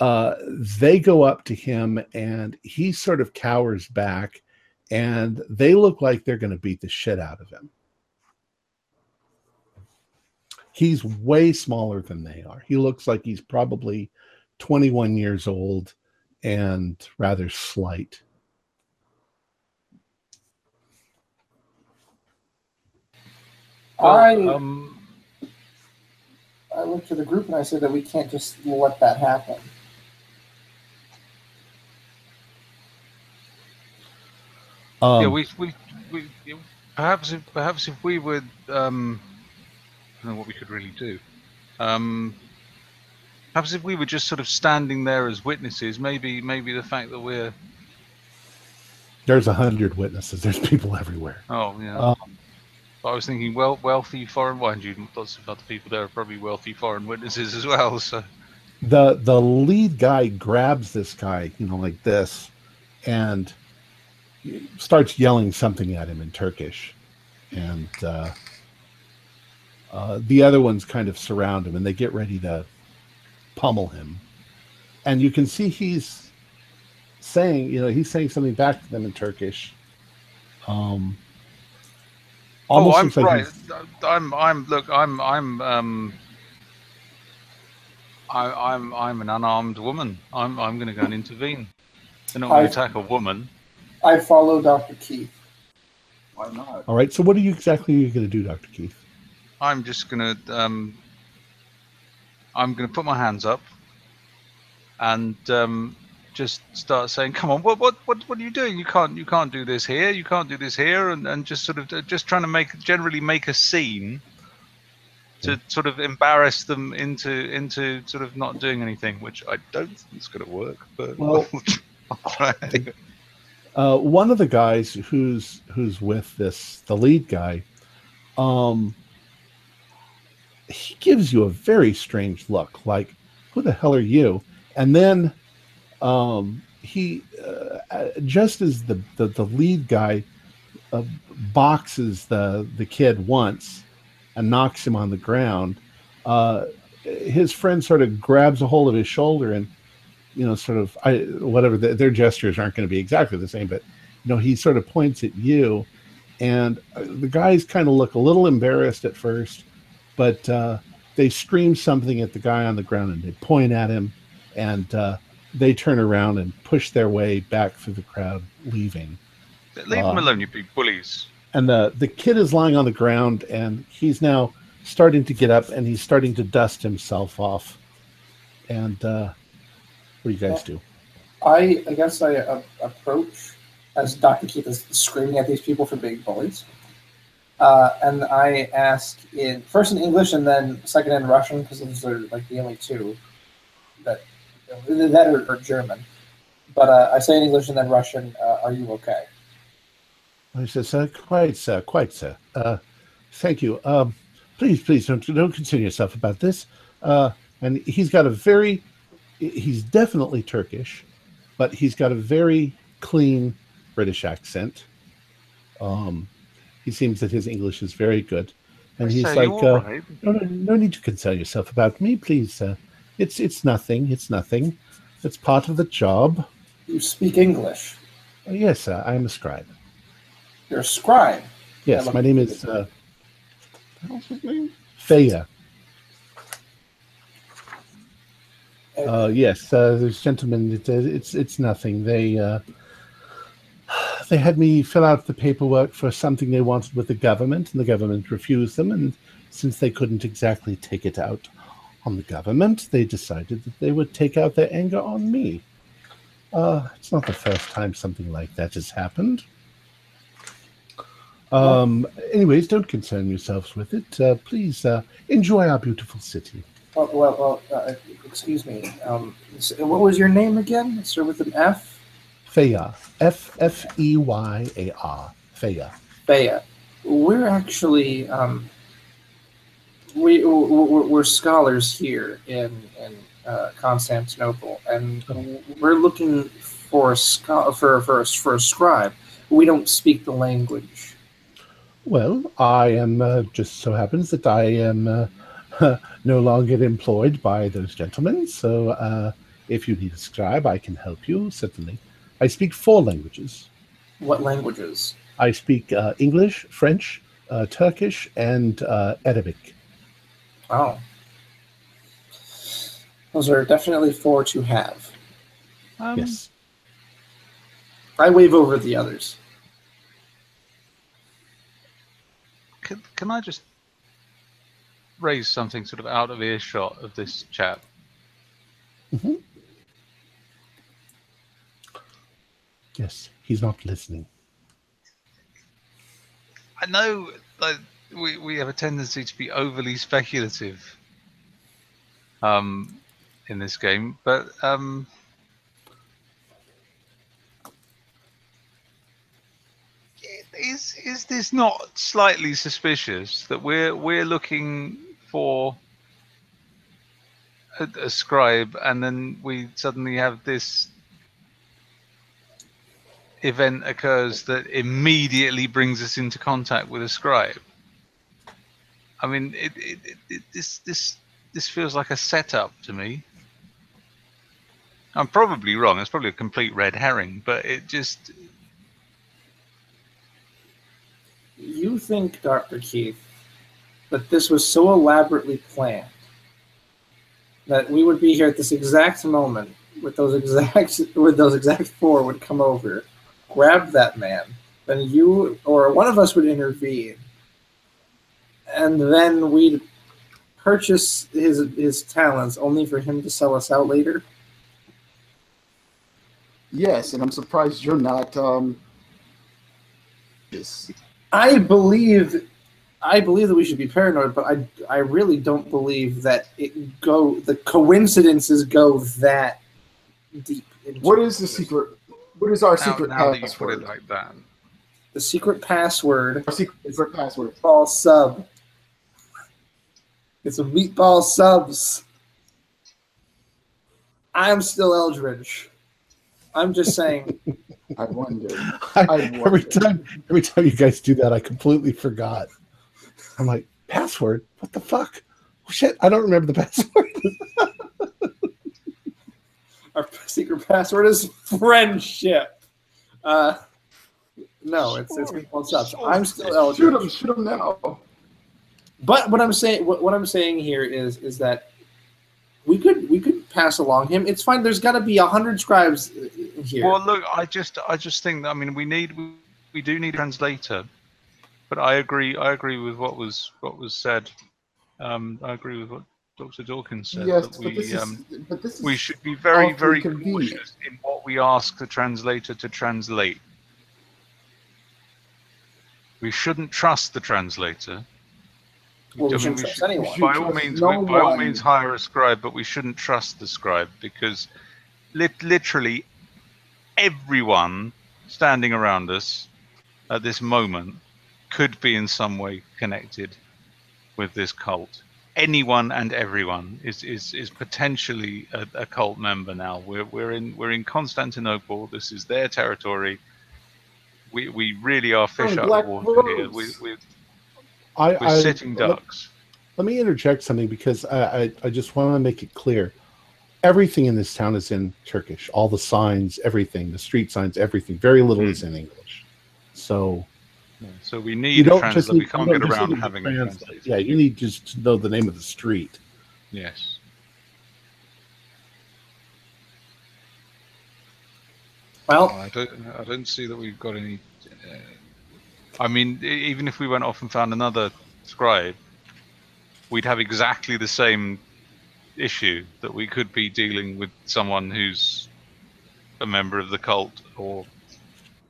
uh, they go up to him, and he sort of cowers back and they look like they're going to beat the shit out of him. He's way smaller than they are. He looks like he's probably 21 years old and rather slight. I um, I looked to the group and I said that we can't just let that happen. Um, yeah, we, we, we, perhaps if perhaps if we would, um, I don't know what we could really do. Um, perhaps if we were just sort of standing there as witnesses, maybe maybe the fact that we're there's a hundred witnesses. There's people everywhere. oh yeah. Um, I was thinking, well, wealthy foreign. Mind you, lots of other people there are probably wealthy foreign witnesses as well. So the the lead guy grabs this guy, you know, like this, and starts yelling something at him in Turkish, and uh, uh, the other ones kind of surround him, and they get ready to pummel him, and you can see he's saying, you know, he's saying something back to them in Turkish. Um, oh, I'm looks like right. I'm I'm look. I'm I'm um. I, I'm I'm an unarmed woman. I'm I'm going to go and intervene. They're not going to attack a woman. I follow Dr. Keith. Why not? All right. So, what are you exactly going to do, Doctor Keith? I'm just gonna um, I'm gonna put my hands up and um, just start saying, "Come on, what what what what are you doing? You can't you can't do this here. You can't do this here," and, and just sort of uh, just trying to make generally make a scene to sort of embarrass them into into sort of not doing anything, which I don't think is going to work, but Well- (laughs) I'll try anyway. Uh, one of the guys who's who's with this the lead guy um he gives you a very strange look like who the hell are you? And then um he uh, uh, just as the, the the lead guy uh, boxes the the kid once and knocks him on the ground uh his friend sort of grabs a hold of his shoulder and you know, sort of, I whatever the, their gestures aren't going to be exactly the same, but you know, he sort of points at you, and uh, the guys kind of look a little embarrassed at first, but uh, they scream something at the guy on the ground and they point at him, and uh, they turn around and push their way back through the crowd, leaving. Leave them Uh, alone, you big bullies. And the the kid is lying on the ground, and he's now starting to get up, and he's starting to dust himself off. And uh, what do you guys do? I, I guess I uh, approach as Dr. Keith is screaming at these people for being bullies. Uh, and I ask in first in English and then second in Russian because those are like the only two that that are, are German. But uh, I say in English and then Russian. Uh, are you okay? I said, sir, quite, sir, quite, sir. Uh, thank you. Um, please, please don't don't concern yourself about this. Uh, and he's got a very, he's definitely Turkish, but he's got a very clean British accent. Um, he seems that his English is very good, and I he's like, uh, right? no, no, no need to concern yourself about me, please, sir. It's it's nothing. It's nothing. It's part of the job. You speak English. Uh, yes, sir. I am a scribe. You're a scribe. Yes, my name is. Uh, what's his name? Feya. Uh, yes, uh, there's gentlemen. It, uh, it's it's nothing. They uh, they had me fill out the paperwork for something they wanted with the government, and the government refused them. And since they couldn't exactly take it out on the government, they decided that they would take out their anger on me. Uh, it's not the first time something like that has happened. Um, anyways, don't concern yourselves with it. Uh, please enjoy our beautiful city. Well, well, well uh, excuse me. Um, what was your name again? Sir with an F? Feya. F F E Y A R. Feya. Bea. We're actually um, we we're, we're scholars here in in uh, Constantinople, and we're looking for a scho- for for a, for a scribe. We don't speak the language. Well, I am uh, just so happens that I am uh, (laughs) no longer employed by those gentlemen. So uh, if you need a scribe, I can help you, certainly. I speak four languages. What languages? I speak uh, English, French, uh, Turkish, and uh, Arabic. Oh. Those are definitely four to have. Um, Yes. I wave over the others. Can, can I just raise something sort of out of earshot of this chap? Yes. He's not listening. I know like, we, we have a tendency to be overly speculative um, in this game, but um, is is this not slightly suspicious that we're we're looking for a, a scribe and then we suddenly have this event occurs that immediately brings us into contact with a scribe. I mean, it, it, it, this this this feels like a setup to me. I'm probably wrong. It's probably a complete red herring, but it just You think, Dr. Keith, that this was so elaborately planned that we would be here at this exact moment with those exact (laughs) with those exact four would come over, grab that man, then you or one of us would intervene, and then we'd purchase his his talents only for him to sell us out later. Yes, and I'm surprised you're not. Um, this. I believe, I believe that we should be paranoid, but I, I really don't believe that it go the coincidences go that deep. What is the secret? What is our now, secret now that you put it like that, The secret password Our secret password. meatball sub. It's a meatball subs. I'm still Eldridge. I'm just saying. (laughs) I wonder. I, I every time, every time you guys do that, I completely forgot. I'm like, password? What the fuck? Oh, shit, I don't remember the (laughs) password. Our secret password is friendship. Uh, no, it's it's meatball subs. I'm still Eldridge. Shoot him! Shoot him now! But what I'm saying, what, what I'm saying here is, is that we could we could pass along him. It's fine. There's got to be a hundred scribes uh, here. Well, look, I just, I just think that I mean, we need, we, we do need a translator, but I agree, I agree with what was, what was said. Um, I agree with what Dr. Dawkins said. Yes, that but we, this is. um, but this is. we should be very, very convenient. cautious in what we ask the translator to translate. We shouldn't trust the translator. Well, we I mean, shouldn't we should- anyone. By all means, no we- by all means, hire a scribe, but we shouldn't trust the scribe because lit- literally everyone standing around us at this moment could be in some way connected with this cult. Anyone and everyone is is, is potentially a, a cult member now. We're we're in we're in Constantinople. This is their territory. We we really are fish out of water here. Rose. We, we, I, we're I- sitting let- ducks. Let me interject something because I, I, I just want to make it clear. Everything in this town is in Turkish. All the signs, everything, the street signs, everything. Very little Hmm. is in English. So So we need a don't just translator. need, We can't you get around having a translate. translator. Yeah, you need just to know the name of the street. Yes. well, I don't. I don't see that we've got any. Uh, I mean, even if we went off and found another scribe, we'd have exactly the same issue that we could be dealing with someone who's a member of the cult, or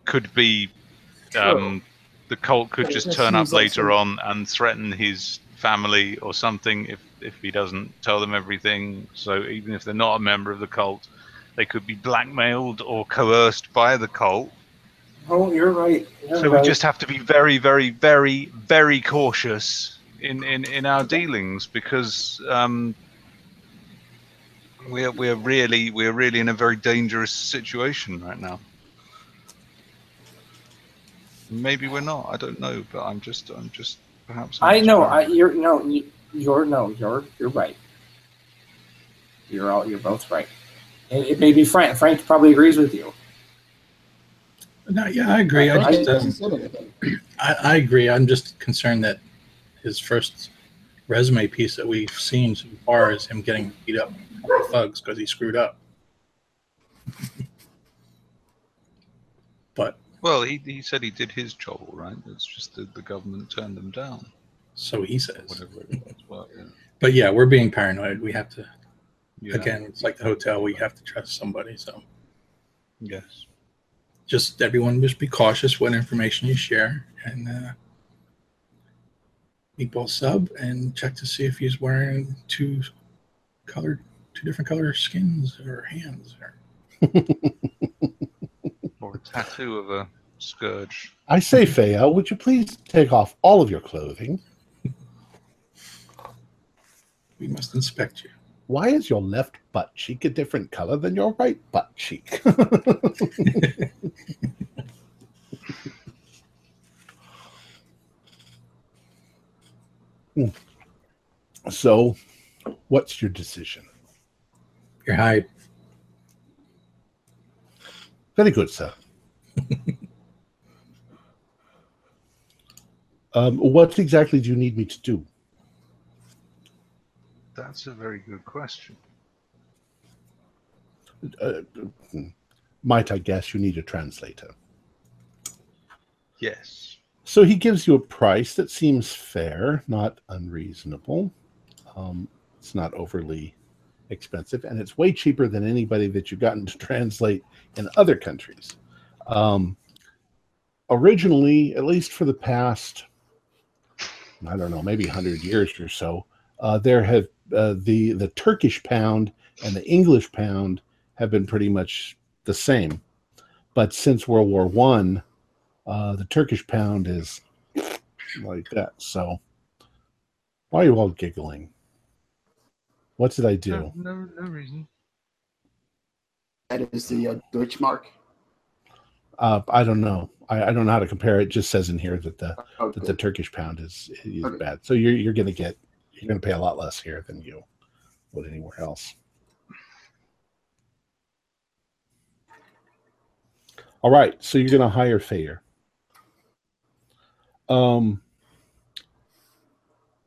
could be. Um, the cult could just just turn up later on and threaten his family or something if if he doesn't tell them everything. So even if they're not a member of the cult, they could be blackmailed or coerced by the cult. oh, you're right. You're So right. we just have to be very, very, very, very cautious in, in, in our dealings because um, we're we're really we're really in a very dangerous situation right now. Maybe we're not. I don't know, but I'm just I'm just perhaps. I'm I know. worried. I you're no. You, you're no. You're you're right. You're all. You're both right. It, it may be Frank. Frank probably agrees with you. No, yeah, I agree. I I just, um. I, I agree. I'm just concerned that his first resume piece that we've seen so far is him getting beat up by thugs because he screwed up. (laughs) but Well, he, he said he did his job all right. It's just that the government turned them down. so he says. Whatever it was. Well, yeah. But yeah, we're being paranoid. We have to Yeah. again. It's like the hotel. We have to trust somebody. So Yes. just everyone, just be cautious what information you share and. uh Meatball sub and check to see if he's wearing two colored, two different color skins or hands. Or Or (laughs) a tattoo of a scourge. I say, Faya, would you please take off all of your clothing? we must inspect you. Why is your left butt cheek a different color than your right butt cheek? (laughs) Hmm. so, what's your decision? Your hide. Very good, sir. (laughs) um, what exactly do you need me to do? That's a very good question. Uh, might I guess you need a translator? Yes. So he gives you a price that seems fair, not unreasonable. Um, it's not overly expensive, and it's way cheaper than anybody that you've gotten to (laughs) translate in other countries. Um, originally, at least for the past, I don't know, maybe 100 years or so, uh, there have uh, the the Turkish pound and the English pound have been pretty much the same. But since World War One, uh, the Turkish pound is like that. So, why are you all giggling? What did I do? No, no, no reason. That is the uh, Deutschmark. Uh, I don't know. I, I don't know how to compare. It just says in here that the Oh, that the. Turkish pound is is Okay. bad. So you're you're gonna get you're gonna pay a lot less here than you would anywhere else. All right, so you're gonna hire Fayer. Um.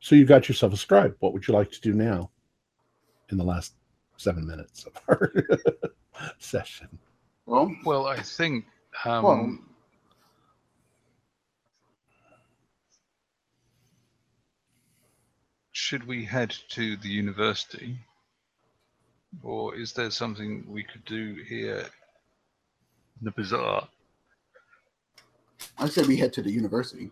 So you got yourself a scribe. What would you like to do now? In the last seven minutes of our (laughs) session. Well, Well, I think. Um, Well- should we head to the university? Or is there something we could do here in the bazaar? I said we head to the university.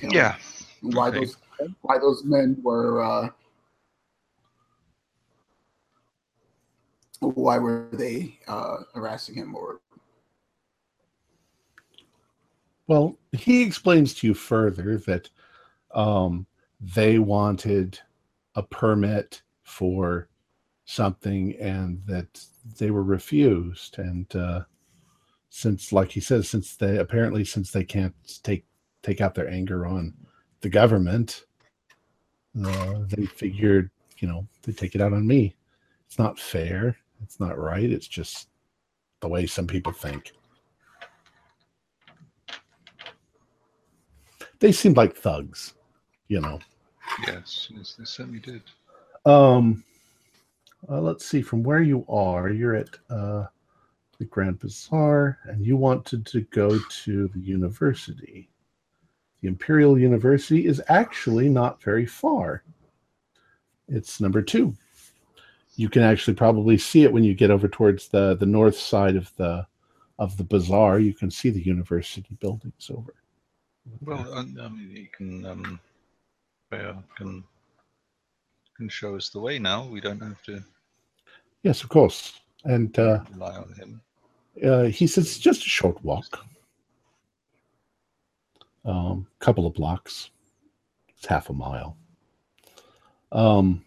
You know, Yeah. Why okay. those why those men were uh, why were they uh, harassing him or Well, he explains to you further that um, they wanted a permit for something and that they were refused. And uh, since, like he says, since they apparently since they can't take take out their anger on the government, uh, they figured, you know, they take it out on me. It's not fair. It's not right. It's just the way some people think. They seemed like thugs, you know. Yes, yes, they certainly did. Um, uh, let's see. From where you are, you're at uh, the Grand Bazaar, and you wanted to go to the university. The Imperial University is actually not very far. It's number two. You can actually probably see it when you get over towards the the north side of the of the bazaar. You can see the university buildings over. Well, I, I mean, he can, um, can can show us the way now. We don't have to yes, of course. And uh, rely on him. Uh, he says it's just a short walk. Um, couple of blocks. It's half a mile. Um,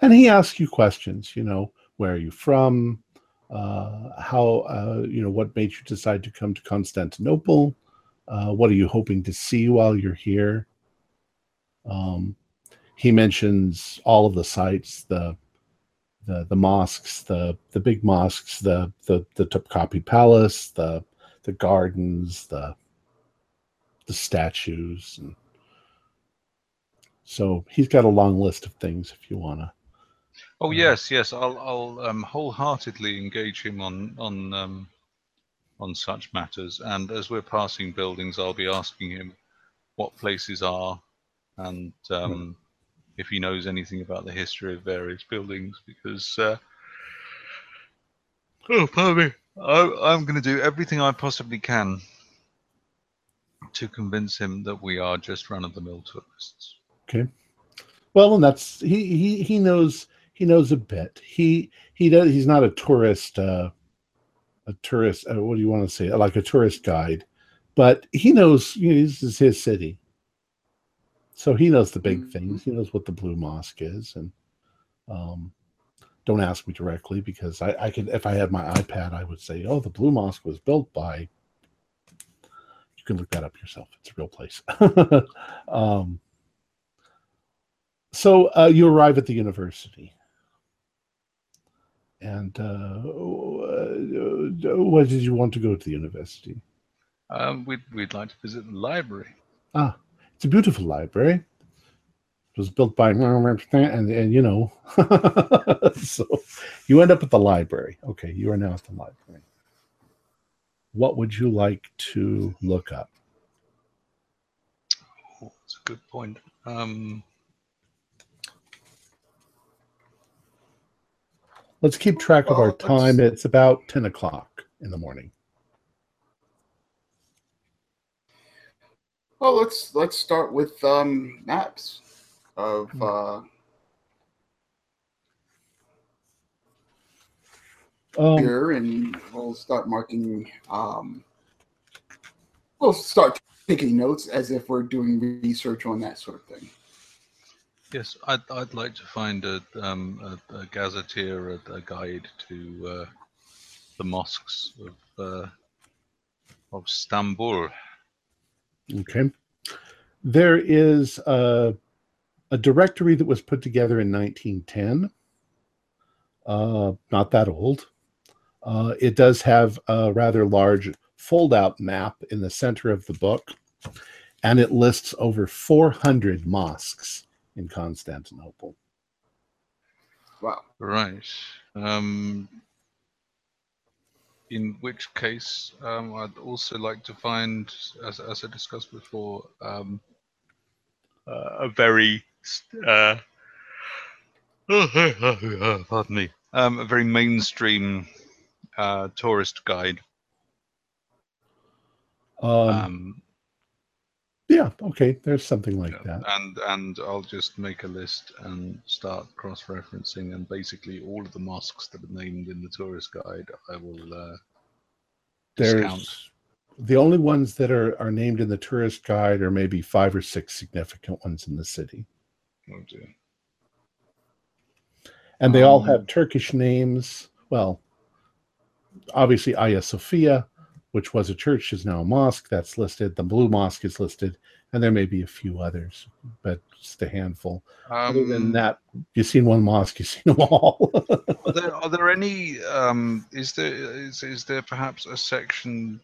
and he asks you questions. You know, where are you from? Uh, how uh, you know what made you decide to come to Constantinople? Uh, what are you hoping to see while you're here? Um, he mentions all of the sites, the the the mosques, the the big mosques, the the the Topkapi Palace, the the gardens, the the statues, and so he's got a long list of things if you want to. Oh yes, yes. I'll I'll um, wholeheartedly engage him on on um, on such matters. And as we're passing buildings, I'll be asking him what places are, and um, if he knows anything about the history of various buildings. Because uh, oh, pardon me, I, I'm going to do everything I possibly can to convince him that we are just run-of-the-mill tourists. Okay. Well, and that's he he he knows he knows a bit. He he does he's not a tourist uh a tourist uh, what do you want to say? Like a tourist guide. But he knows you know, this is his city. So he knows the big Mhm. things. He knows what the Blue Mosque is and um don't ask me directly because I, I could if I had my iPad I would say, Oh, the Blue Mosque was built by you can look that up yourself. It's a real place. (laughs) um so uh, you arrive at the university and uh, uh, why did you want to go to the university? Um, we'd we'd like to visit the library. ah it's a beautiful library. It was built by and and you know (laughs) so you end up at the library. Okay you are now at the library. What would you like to look up? Oh, that's a good point. Um, let's keep track of our time it's about 10 o'clock in the morning Well, let's let's start with um, maps of uh, um, here, and we'll start marking. Um, we'll start taking notes as if we're doing research on that sort of thing. Yes, I'd, I'd like to find a, um, a, a gazetteer, a, a guide to uh, the mosques of uh, of Istanbul. Okay. There is a, a directory that was put together in 1910. Uh, not that old. Uh, it does have a rather large fold out map in the center of the book, and it lists over 400 mosques in Constantinople. Wow. Right. Um, in which case, um, I'd also like to find, as, as I discussed before, um, uh, a very, uh, (laughs) pardon me, um, a very mainstream uh, tourist guide. Um, Um, yeah, okay, there's something like Yeah, that. And and I'll just make a list and start cross-referencing, and basically all of the mosques that are named in the tourist guide, I will uh, discount. There's the only ones that are, are named in the tourist guide are maybe five or six significant ones in the city. Oh dear. and they all Um, have Turkish names. Well, obviously Hagia Sophia, which was a church, is now a mosque. That's listed. The Blue Mosque is listed, and there may be a few others, but just a handful. Other than Um, that, you've seen one mosque, you've seen them all. (laughs) are there are there any? Um, is there is is there perhaps a section?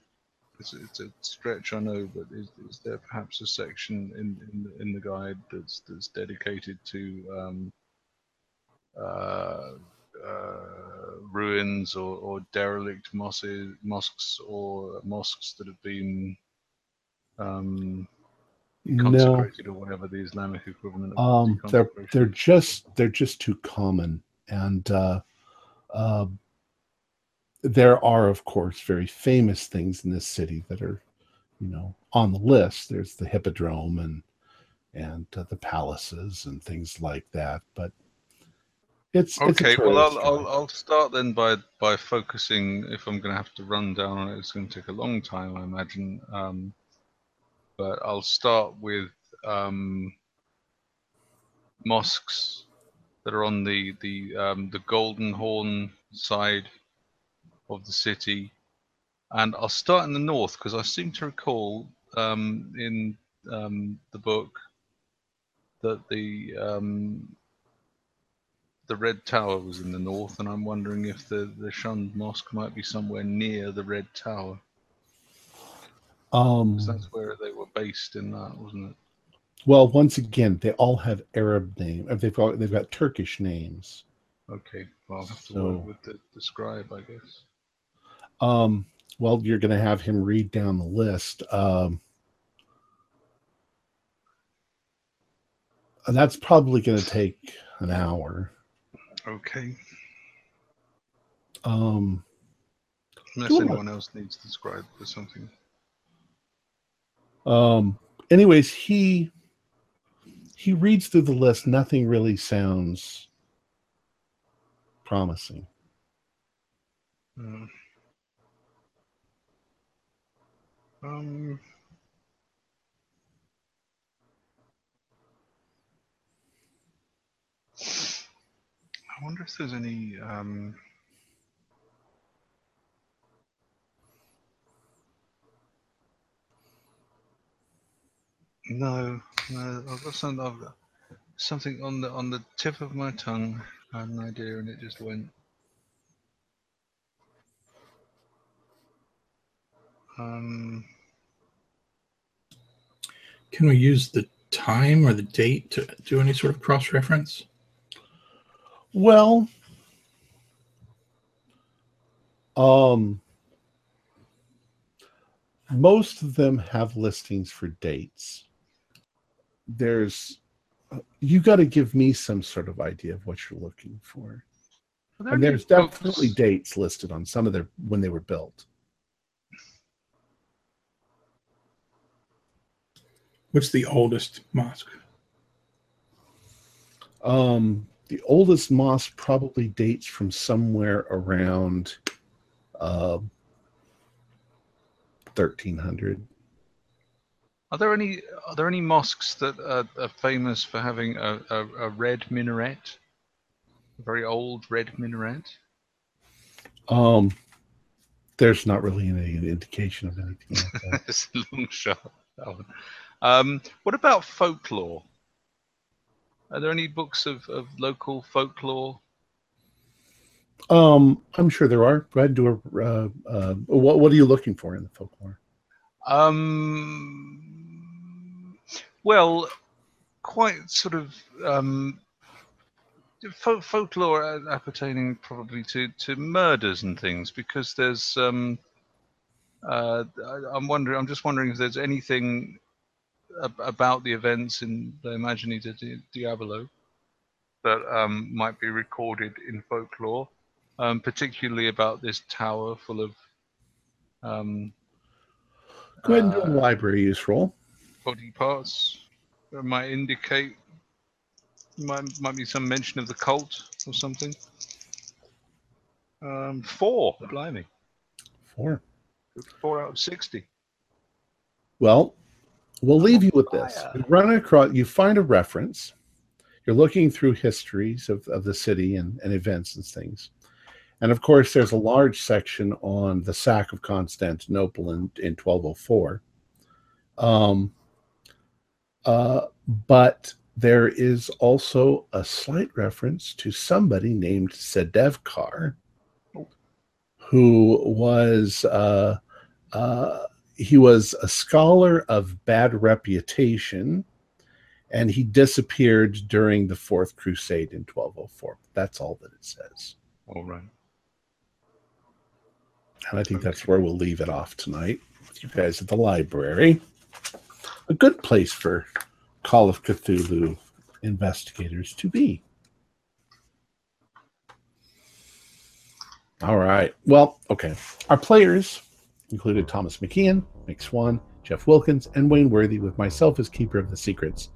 It's, it's a stretch, I know, but is, is there perhaps a section in in, the- in the guide that's that's dedicated to um, uh, uh, ruins or, or derelict mosques, mosques or mosques that have been um, no, consecrated or whatever the Islamic equivalent of um, they're they're just they're just too common, and uh, uh, there are, of course, very famous things in this city that are, you know, on the list. There's the Hippodrome and and uh, the palaces and things like that, but it's it's Okay, well, I'll, I'll. I'll start then by by focusing. If I'm going to have to run down on it, it's going to take a long time, I imagine. Um, but I'll start with um, mosques that are on the the um, the Golden Horn side of the city, and I'll start in the north because I seem to recall um, in um, the book that the um, the red tower was in the north, and I'm wondering if the the shunned mosque might be somewhere near the red tower. Um, that's where they were based in that, wasn't it? well, once again, they all have Arab names. They've got they've got Turkish names. Okay, well, I'll have to So- work with the, the scribe, I guess. Um, well, you're going to have him read down the list. Um, that's probably going to take an hour. Okay, Um, unless anyone else needs the scribe for something. um, anyways, he he reads through the list. Nothing really sounds promising. Uh, um, I wonder if there's any. Um, no, no. I've got some, I've got something on the on the tip of my tongue. I had an idea, and it just went. Um, Can we use the time or the date to do any sort of cross reference? Well, um, most of them have listings for dates. There's, you got to give me some sort of idea of what you're looking for. are there And there's definitely books- dates listed on some of their when they were built. What's the oldest mosque? Um, the oldest mosque probably dates from somewhere around uh, 1300. Are there any are there any mosques that are, are famous for having a, a, a red minaret? A very old red minaret? Um, there's not really any indication of anything like that. (laughs) it's a long shot. That one. Um, what about folklore? Are there any books of, of local folklore? um, I'm sure there are. Go ahead and do a. Uh, uh, what What are you looking for in the folklore? Um, well, quite sort of um, fo- folklore appertaining probably to, to murders and things, because there's. Um, uh, I'm wondering. I'm just wondering if there's anything ab- about the events in the Immagini di Di- that um, might be recorded in folklore, um, particularly about this tower full of. Um, Go ahead and do a library use roll. body parts that might indicate might might be some mention of the cult or something. Um, four, blimey, Four. four out of sixty. Well, we'll leave you with this. You run across, you find a reference. You're looking through histories of, of the city and, and events and things. And of course, there's a large section on the sack of Constantinople in, in 1204. Um, uh, but there is also a slight reference to somebody named Sedefkar, who was uh, uh, he was a scholar of bad reputation and he disappeared during the fourth crusade in 1204 that's all that it says. All right. and i think that's where we'll leave it off tonight with you guys at the library. A good place for call of cthulhu investigators to be. All right. Well okay. Our players included Thomas McKeon, Mick Swan, Jeff Wilkins, and Wayne Worthy, with myself as keeper of the secrets.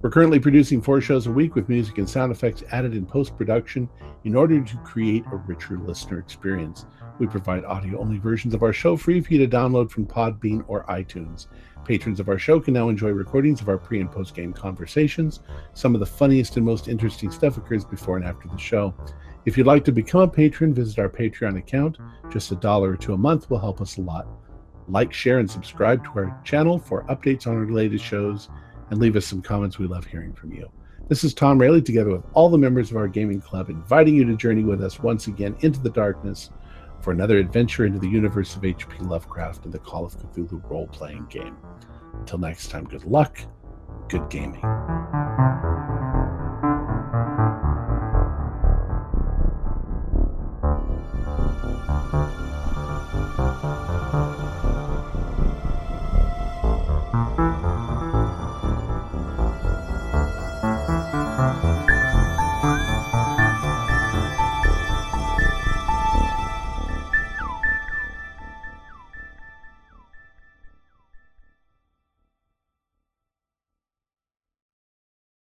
We're currently producing four shows a week with music and sound effects added in post production in order to create a richer listener experience. We provide audio only versions of our show free for you to download from Podbean or iTunes. Patrons of our show can now enjoy recordings of our pre and post game conversations. Some of the funniest and most interesting stuff occurs before and after the show. If you'd like to become a patron, visit our Patreon account. Just a dollar or two a month will help us a lot. Like, share, and subscribe to our channel for updates on our latest shows, and leave us some comments. We love hearing from you. This is Tom Rayleigh, together with all the members of our gaming club, inviting you to journey with us once again into the darkness for another adventure into the universe of H.P. Lovecraft and the Call of Cthulhu role playing game. Until next time, good luck, good gaming.